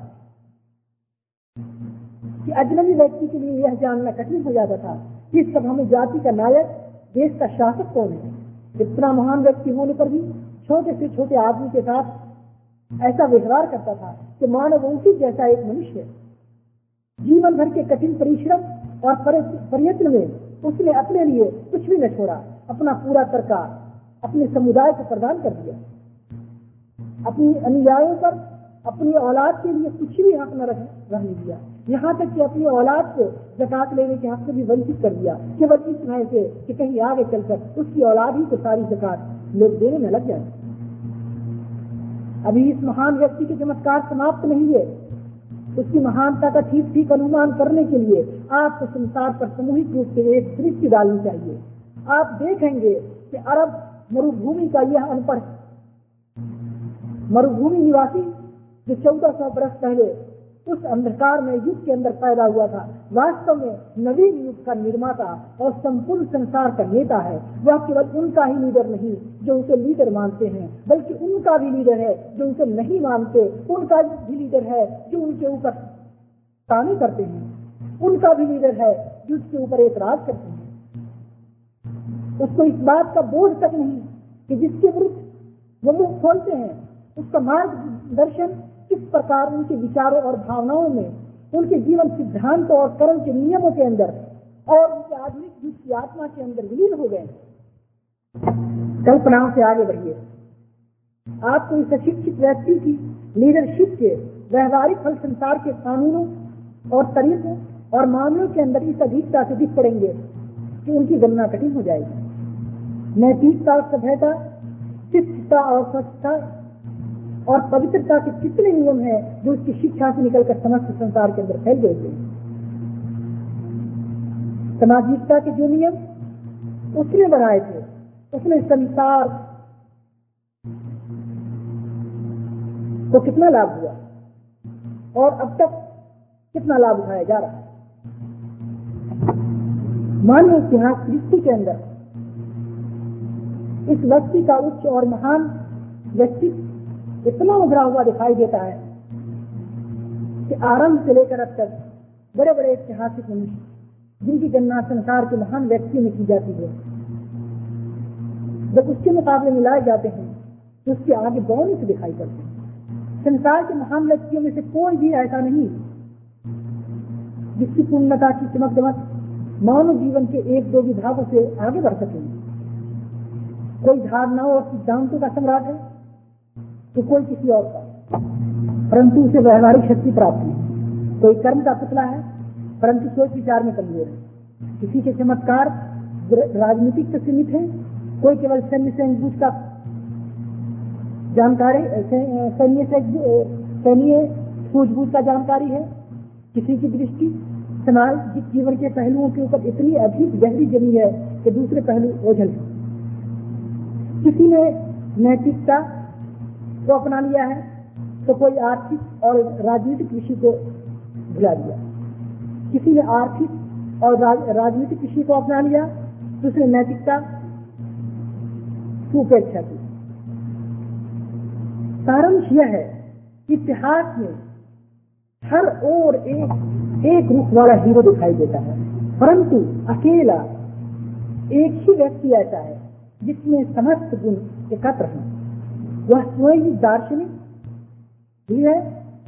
कि अजनबी व्यक्ति के लिए यह जानना कठिन हो जाता था कि इस सब हमें जाति का नायक, देश का शासक कौन है? इतना महान व्यक्ति होने पर भी छोटे से छोटे आदमी के साथ ऐसा व्यवहार करता था कि मानव उसी जैसा एक मनुष्य जीवन भर के कठिन परिश्रम और प्रयत्न में उसने अपने लिए कुछ भी न छोड़ा, अपना पूरा सरकार अपने समुदाय को प्रदान कर दिया। अपनी अनुयायों पर, अपनी औलाद के लिए कुछ भी हक न रहने दिया यहाँ तक कि अपनी औलाद को जकात लेने के हक से भी वंचित कर दिया, केवल इस तरह से कि कहीं आगे चलकर उसकी औलाद ही को सारी जकात लोग देने में लग जाए अभी इस महान व्यक्ति के चमत्कार समाप्त नहीं है उसकी महानता का ठीक ठीक अनुमान करने के लिए आपको संसार पर सामूहिक रूप से एक दृष्टि डालनी चाहिए। आप देखेंगे कि अरब मरुभूमि का यह अनपढ़ मरुभूमि निवासी जो चौदह सौ बरस पहले उस अंधकार में युग के अंदर पैदा हुआ था। वास्तव में नवीन युग का निर्माता और संपूर्ण संसार का नेता है। वह केवल उनका ही लीडर नहीं, जो उसे लीडर मानते हैं, बल्कि उनका भी लीडर है, जो उसे नहीं मानते, उनका भी लीडर है, जो उनके ऊपर ताने करते हैं। उनका भी लीडर है, जो उसके ऊपर एतराज़ करते हैं। उसको इस बात का बोझ तक नहीं कि जिसके विरुद्ध वो मुँह खोलते हैं, उसका मार्गदर्शन किस प्रकार उनके विचारों और भावनाओं में, उनके जीवन सिद्धांतों और कर्म के नियमों के अंदर और उनके आधुनिक युग की आत्मा के अंदर विलीन हो गए कल्पनाओं से आगे बढ़िए। आपको इस अशिक्षित व्यक्ति की लीडरशिप के व्यवहारिक फल संसार के कानूनों और तरीकों और मामलों के अंदर इस अधिकता से दिख पड़ेंगे कि उनकी गणना कठिन हो जाएगी। नैतिकता सभ्यता शिक्षता और स्वच्छता और पवित्रता के कितने नियम हैं जो उसकी शिक्षा से निकलकर समस्त संसार के अंदर फैल गए थे? सामाजिकता के जो नियम, उसने बनाए थे। उसने संसार को कितना लाभ हुआ और अब तक कितना लाभ उठाया जा रहा है? मानव इतिहास सृष्टि के अंदर इस व्यक्ति का उच्च और महान व्यक्ति इतना उभरा हुआ दिखाई देता है कि आरंभ से लेकर अब तक बड़े बड़े ऐतिहासिक मनुष्य, जिनकी गणना संसार के महान व्यक्तियों में की जाती है, जब उसके मुकाबले मिलाए जाते हैं तो उसके आगे बहुत से दिखाई पड़ते हैं। संसार के महान व्यक्तियों में से कोई भी ऐसा नहीं जिसकी पूर्णता की चमक दमक मानव जीवन के एक दो विभागों से आगे बढ़ सके। कोई धारणाओं और सिद्धांतों का सम्राट है तो कोई किसी और का। परंतु उसे व्यवहारिक शक्ति प्राप्त है कोई कर्म का पुतला है, परंतु सोच विचार में कमज़ोर है। किसी के चमत्कार राजनीतिक से सीमित है, कोई केवल सैन्य से बूझ का जानकारी सैन्य से सैन्य सूझबूझ का जानकारी है। किसी की दृष्टि समाज जीवन के पहलुओं के ऊपर इतनी अधिक गहरी जमी है कि दूसरे पहलू ओझल किसी ने नैतिकता को अपना लिया है तो कोई आर्थिक और राजनीतिक विषय को भुला दिया। किसी ने आर्थिक और राजनीतिक विषय को अपना लिया, दूसरे नैतिकता उपेक्षा की। सारांश यह है कि इतिहास में हर ओर एक एक रूप वाला हीरो दिखाई देता है, परंतु अकेला एक ही व्यक्ति ऐसा है जिसमें समस्त गुण एकत्र हैं। वह स्वयं ही दार्शनिक भी है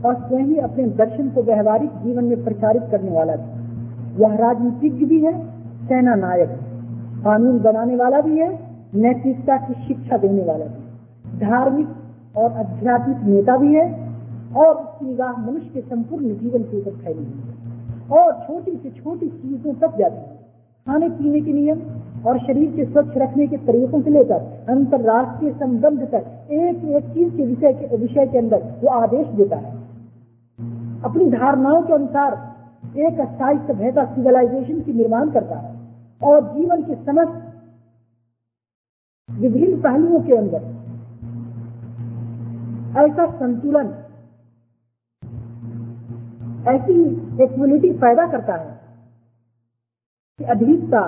और स्वयं ही अपने दर्शन को व्यवहारिक जीवन में प्रचारित करने वाला भी वह राजनीतिज्ञ भी है, सेना नायक कानून बनाने वाला भी है, नैतिकता की शिक्षा देने वाला भी धार्मिक और आध्यात्मिक नेता भी है और उसकी निगाह मनुष्य के संपूर्ण जीवन के ऊपर फैली हुई है और छोटी से छोटी चीज़ों तक जाती है। खाने पीने के नियम और शरीर के स्वच्छ रखने के तरीकों से लेकर अंतर्राष्ट्रीय संबंध तक, एक एक चीज़ के विषय के विषय के अंदर वो आदेश देता है। अपनी धारणाओं के अनुसार एक अस्थायी सभ्यता सिविलाइजेशन की निर्माण करता है और जीवन के समस्त विभिन्न पहलुओं के अंदर ऐसा संतुलन, ऐसी इक्वलिटी पैदा करता है कि अधिकता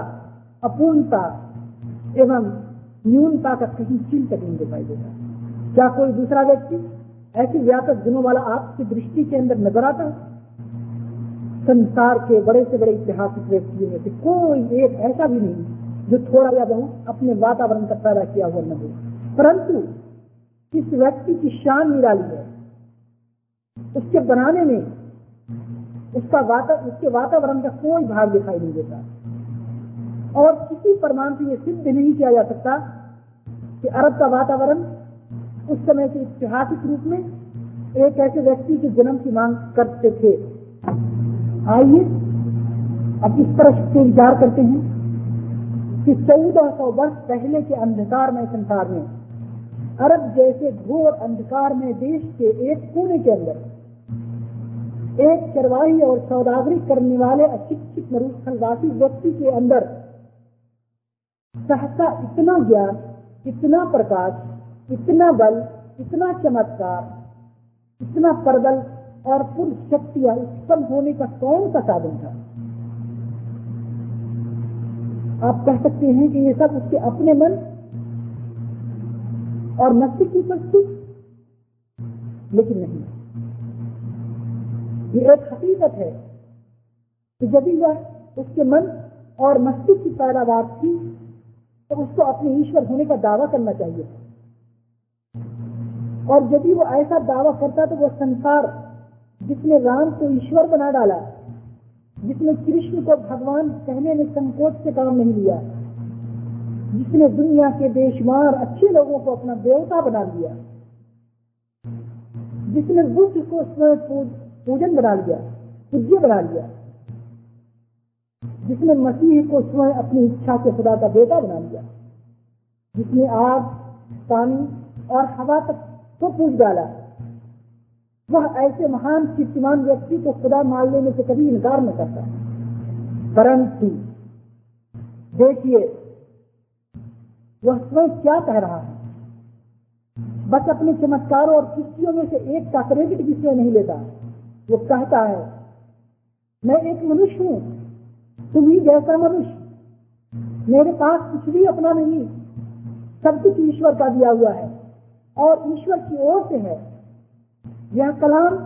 अपूर्णता एवं न्यूनता का कहीं चिन्ह तक नहीं दिखाई देता। क्या कोई दूसरा व्यक्ति ऐसी व्यापक गुणों वाला आपकी दृष्टि के अंदर नज़र आता संसार के बड़े से बड़े ऐतिहासिक व्यक्तियों में से कोई एक ऐसा भी नहीं जो थोड़ा या बहुत अपने वातावरण का पैदा किया हुआ न हो। परंतु इस व्यक्ति की शान निराली है। उसके बनाने में उसका वाता, उसके वातावरण का कोई भाग दिखाई नहीं देता। और किसी प्रमाण से यह सिद्ध नहीं किया जा सकता कि अरब का वातावरण उस समय के ऐतिहासिक रूप में एक ऐसे व्यक्ति के जन्म की मांग करते थे। आइए अब इस तरह से विचार करते हैं कि चौदह सौ वर्ष पहले के अंधकार में, संसार में, अरब जैसे घोर अंधकार में देश के एक कोने के अंदर एक चरवाही और सौदागरी करने वाले अशिक्षित मरुस्थलवासी व्यक्ति के अंदर सहसा इतना ज्ञान, इतना प्रकाश, इतना बल, इतना चमत्कार, इतना परबल और पूर्ण शक्तियाँ उत्पन्न होने का कौन सा साधन था? आप कह सकते हैं कि ये सब उसके अपने मन और मस्तिष्क की उपस्थित। लेकिन नहीं। ये एक हकीकत है कि यदि वह उसके मन और मस्तिष्क की पैदावार थी तो उसको अपने ईश्वर होने का दावा करना चाहिए और यदि वो ऐसा दावा करता तो वो संसार जिसने राम को ईश्वर बना डाला, जिसने कृष्ण को भगवान कहने में संकोच से काम नहीं लिया, जिसने दुनिया के बेशुमार अच्छे लोगों को अपना देवता बना लिया, जिसने बुद्ध को स्वयं पूजन बना लिया, पूज्य बना लिया जिसने मसीह को स्वयं अपनी इच्छा से खुदा का बेटा बना लिया। जिसने आग पानी और हवा तक को पूछ डाला। वह ऐसे महान कीर्तिमान व्यक्ति को खुदा मान लेने से कभी इनकार न करता। परंतु देखिए, वह स्वयं क्या कह रहा है? बस अपने चमत्कारों और कृष्टियों में से एक का क्रेडिट भी स्वयं नहीं लेता। वो कहता है, मैं एक मनुष्य हूँ। तुम ही जैसा मनुष्य। मेरे पास कुछ भी अपना नहीं सब कुछ ईश्वर का दिया हुआ है और ईश्वर की ओर से है। यह कलाम,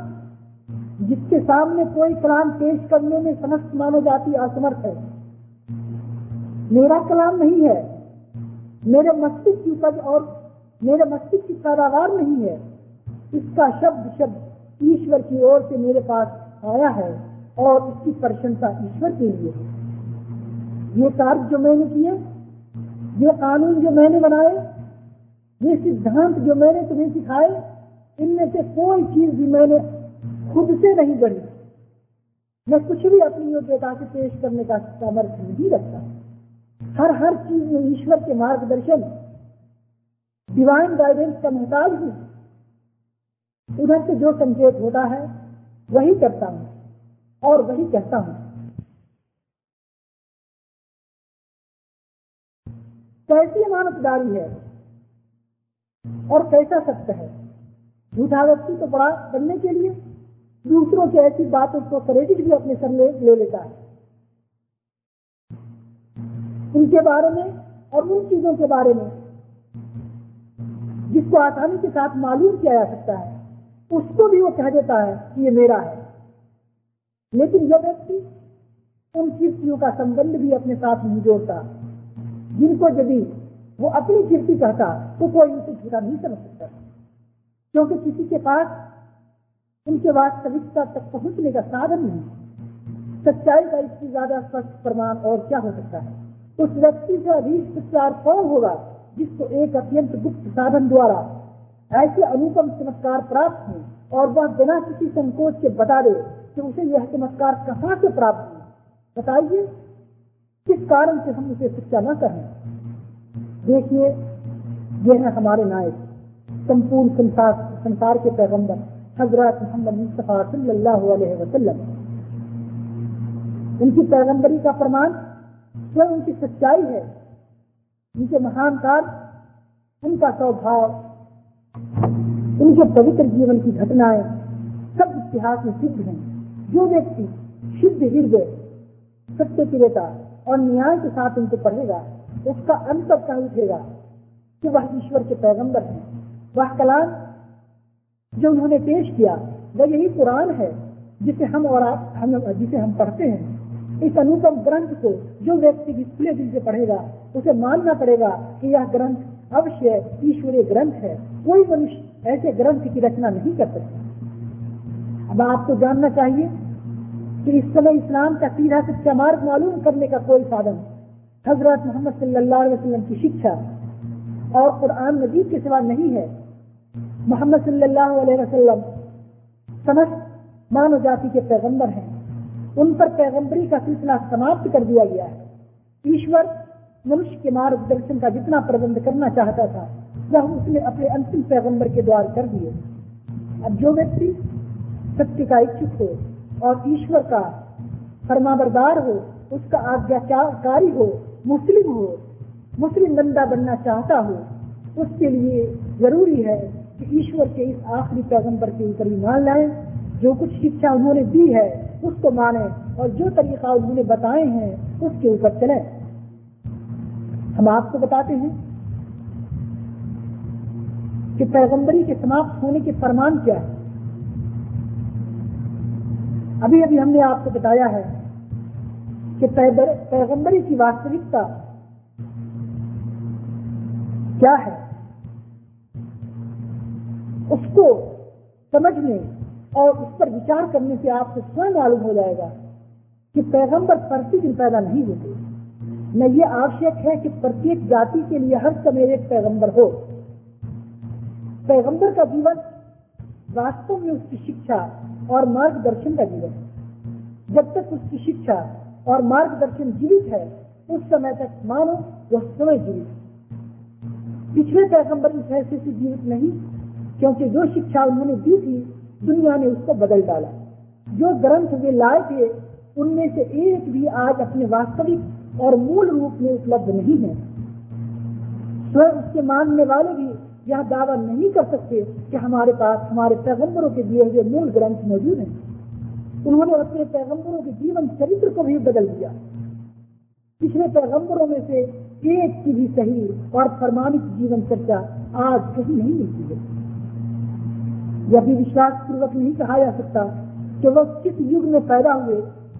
जिसके सामने कोई कलाम पेश करने में समस्त मानव जाति असमर्थ है। मेरा कलाम नहीं है। मेरे मस्तिष्क की उपज और मेरे मस्तिष्क की पैदावार नहीं है। इसका शब्द शब्द ईश्वर की ओर से मेरे पास आया है। और इसकी प्रशंसा ईश्वर के लिए ये कार्य जो मैंने किए, ये कानून जो मैंने बनाए, ये सिद्धांत जो मैंने तुम्हें सिखाए, इनमें से कोई चीज़ भी मैंने खुद से नहीं गढ़ी। मैं कुछ भी अपनी योग्यता से पेश करने का सामर्थ्य नहीं रखता। हर हर चीज़ में ईश्वर के मार्गदर्शन डिवाइन गाइडेंस का मोहताज हूँ। उधर से जो संकेत होता है, वही करता हूँ। और वही कहता हूँ। कैसी मानवदारी है और कैसा सत्य है? झूठा व्यक्ति तो बड़ा बनने के लिए दूसरों की ऐसी बातों को क्रेडिट भी अपने सर ले लेता है। उनके बारे में और उन चीज़ों के बारे में जिसको आसानी के साथ मालूम किया जा सकता है, उसको भी वो कह देता है कि ये मेरा है। लेकिन यह व्यक्ति उन कीर्तियों का संबंध भी अपने साथ नहीं जोड़ता, जिनको यदि वो अपनी कीर्ति कहता तो कोई उसे झूठा नहीं समझ सकता। क्योंकि किसी के पास उनके वास्तविकता तक पहुँचने का साधन नहीं। सच्चाई का इससे ज़्यादा स्पष्ट प्रमाण और क्या हो सकता है? उस व्यक्ति से अधिक सच्चार कौन होगा, जिसको एक अत्यंत गुप्त साधन द्वारा ऐसे अनुपम चमत्कार प्राप्त हो और वह बिना किसी संकोच के बता दे कि उसे यह चमत्कार कहाँ से प्राप्त हुआ? बताइए। किस कारण से हम उसे सच्चा न करें? देखिए, यह है हमारे नायक, संपूर्ण संसार संसार के पैगंबर, हज़रत मोहम्मद मुस्तफ़ा सल्लल्लाहु अलैहि वसल्लम। उनकी पैगंबरी का प्रमाण स्वयं उनकी सच्चाई है। उनके महान कार्य, उनका स्वभाव, उनके पवित्र जीवन की घटनाएँ सब इतिहास में सिद्ध हैं। जो व्यक्ति शुद्ध हृदय, सत्य क्रियता और न्याय के साथ उनको पढ़ेगा, उसका अंत कह उठेगा कि वह ईश्वर के पैगंबर हैं। वह कलाम जो उन्होंने पेश किया, वह यही कुरान है जिसे हम और आप, हम, जिसे हम पढ़ते हैं। इस अनुपम ग्रंथ को जो व्यक्ति खुले दिल से पढ़ेगा, उसे मानना पड़ेगा कि यह ग्रंथ अवश्य ईश्वरीय ग्रंथ है। कोई मनुष्य ऐसे ग्रंथ की रचना नहीं कर सकता। अब आपको जानना चाहिए कि इस समय इस्लाम का सीधा सच्चा मार्ग मालूम करने का कोई साधन हज़रत मोहम्मद सल्लल्लाहु अलैहि वसल्लम की शिक्षा और कुरान मजीद के सिवा नहीं है। मोहम्मद सल्लल्लाहु अलैहि वसल्लम समस्त मानव जाति के पैगंबर हैं। उन पर पैगंबरी का सिलसिला समाप्त कर दिया गया है। ईश्वर मनुष्य के मार्गदर्शन का जितना प्रबंध करना चाहता था, वह उसने अपने अंतिम पैगंबर के द्वार कर दिए। अब जो व्यक्ति सत्य का इच्छुक हो और ईश्वर का फरमाबरदार हो, उसका आज्ञाकारी हो, मुस्लिम हो, मुस्लिम बंदा बनना चाहता हो, उसके लिए ज़रूरी है कि ईश्वर के इस आखिरी पैगंबर के ऊपर ईमान लाए। जो कुछ शिक्षा उन्होंने दी है, उसको माने और जो तरीका उन्होंने बताए हैं, उसके ऊपर चले। हम आपको बताते हैं कि पैगंबरी के समाप्त होने के फरमान क्या है। अभी अभी हमने आपको बताया है कि पैगंबरी की वास्तविकता क्या है? उसको समझने और उस पर विचार करने से आपको स्वयं मालूम हो जाएगा कि पैगंबर प्रतिदिन पैदा नहीं होते। न ये आवश्यक है कि प्रत्येक जाति के लिए हर समय एक पैगंबर हो। पैगंबर का जीवन वास्तव में उसकी शिक्षा और मार्गदर्शन का जीवन। जब तक उसकी शिक्षा और मार्गदर्शन जीवित है, उस समय तक मानो वह समय जीवित पिछले पैगंबर इस ऐसे से जीवित नहीं, क्योंकि जो शिक्षा उन्होंने दी थी, दुनिया ने उसको बदल डाला। जो ग्रंथ वे लाए थे, उनमें से एक भी आज अपने वास्तविक और मूल रूप में उपलब्ध नहीं है। स्वयं उसके मानने वाले भी यह दावा नहीं कर सकते कि हमारे पास, हमारे पैगंबरों के दिए हुए मूल ग्रंथ मौजूद हैं। उन्होंने अपने पैगंबरों के जीवन चरित्र को भी बदल दिया। पिछले पैगंबरों में से एक की भी सही और प्रमाणित जीवन चर्चा आज कहीं नहीं मिलती है। यह भी विश्वास पूर्वक नहीं कहा जा सकता कि वह किस युग में पैदा हुए,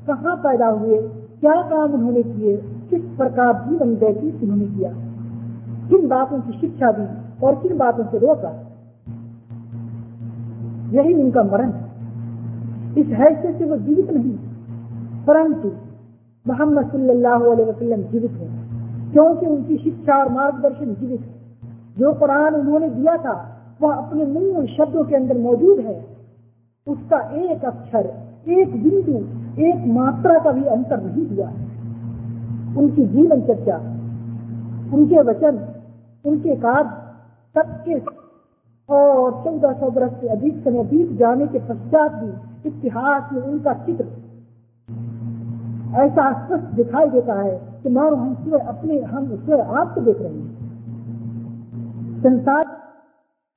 कहाँ पैदा हुए, क्या काम उन्होंने किए, किस प्रकार जीवन व्यतीत उन्होंने किया। किन बातों की शिक्षा दी और किन बातों से रोका? यही उनका मरण है। इस हैसियत से वो जीवित नहीं, परंतु मोहम्मद सल्लल्लाहु अलैहि वसल्लम जीवित है, क्योंकि उनकी शिक्षा और मार्गदर्शन जीवित है। जो कुरान उन्होंने दिया था, वह अपने मूल शब्दों के अंदर मौजूद है। उसका एक अक्षर, एक बिंदु, एक मात्रा का भी अंतर नहीं हुआ है। उनकी जीवन चर्चा, उनके वचन, उनके कार्य सबके और चौदह सौ बरस से अधिक समय बीत जाने के पश्चात भी इतिहास में उनका चित्र ऐसा स्पष्ट दिखाई देता है कि मानो हम स्वयं अपने हम स्वयं आपको देख रहे हैं संसार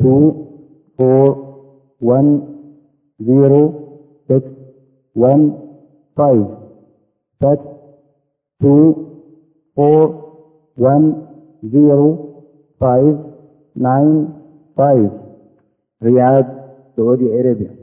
2 4 1 0 6 1 5 fax 2 four one zero five nine five Riyadh, Saudi Arabia.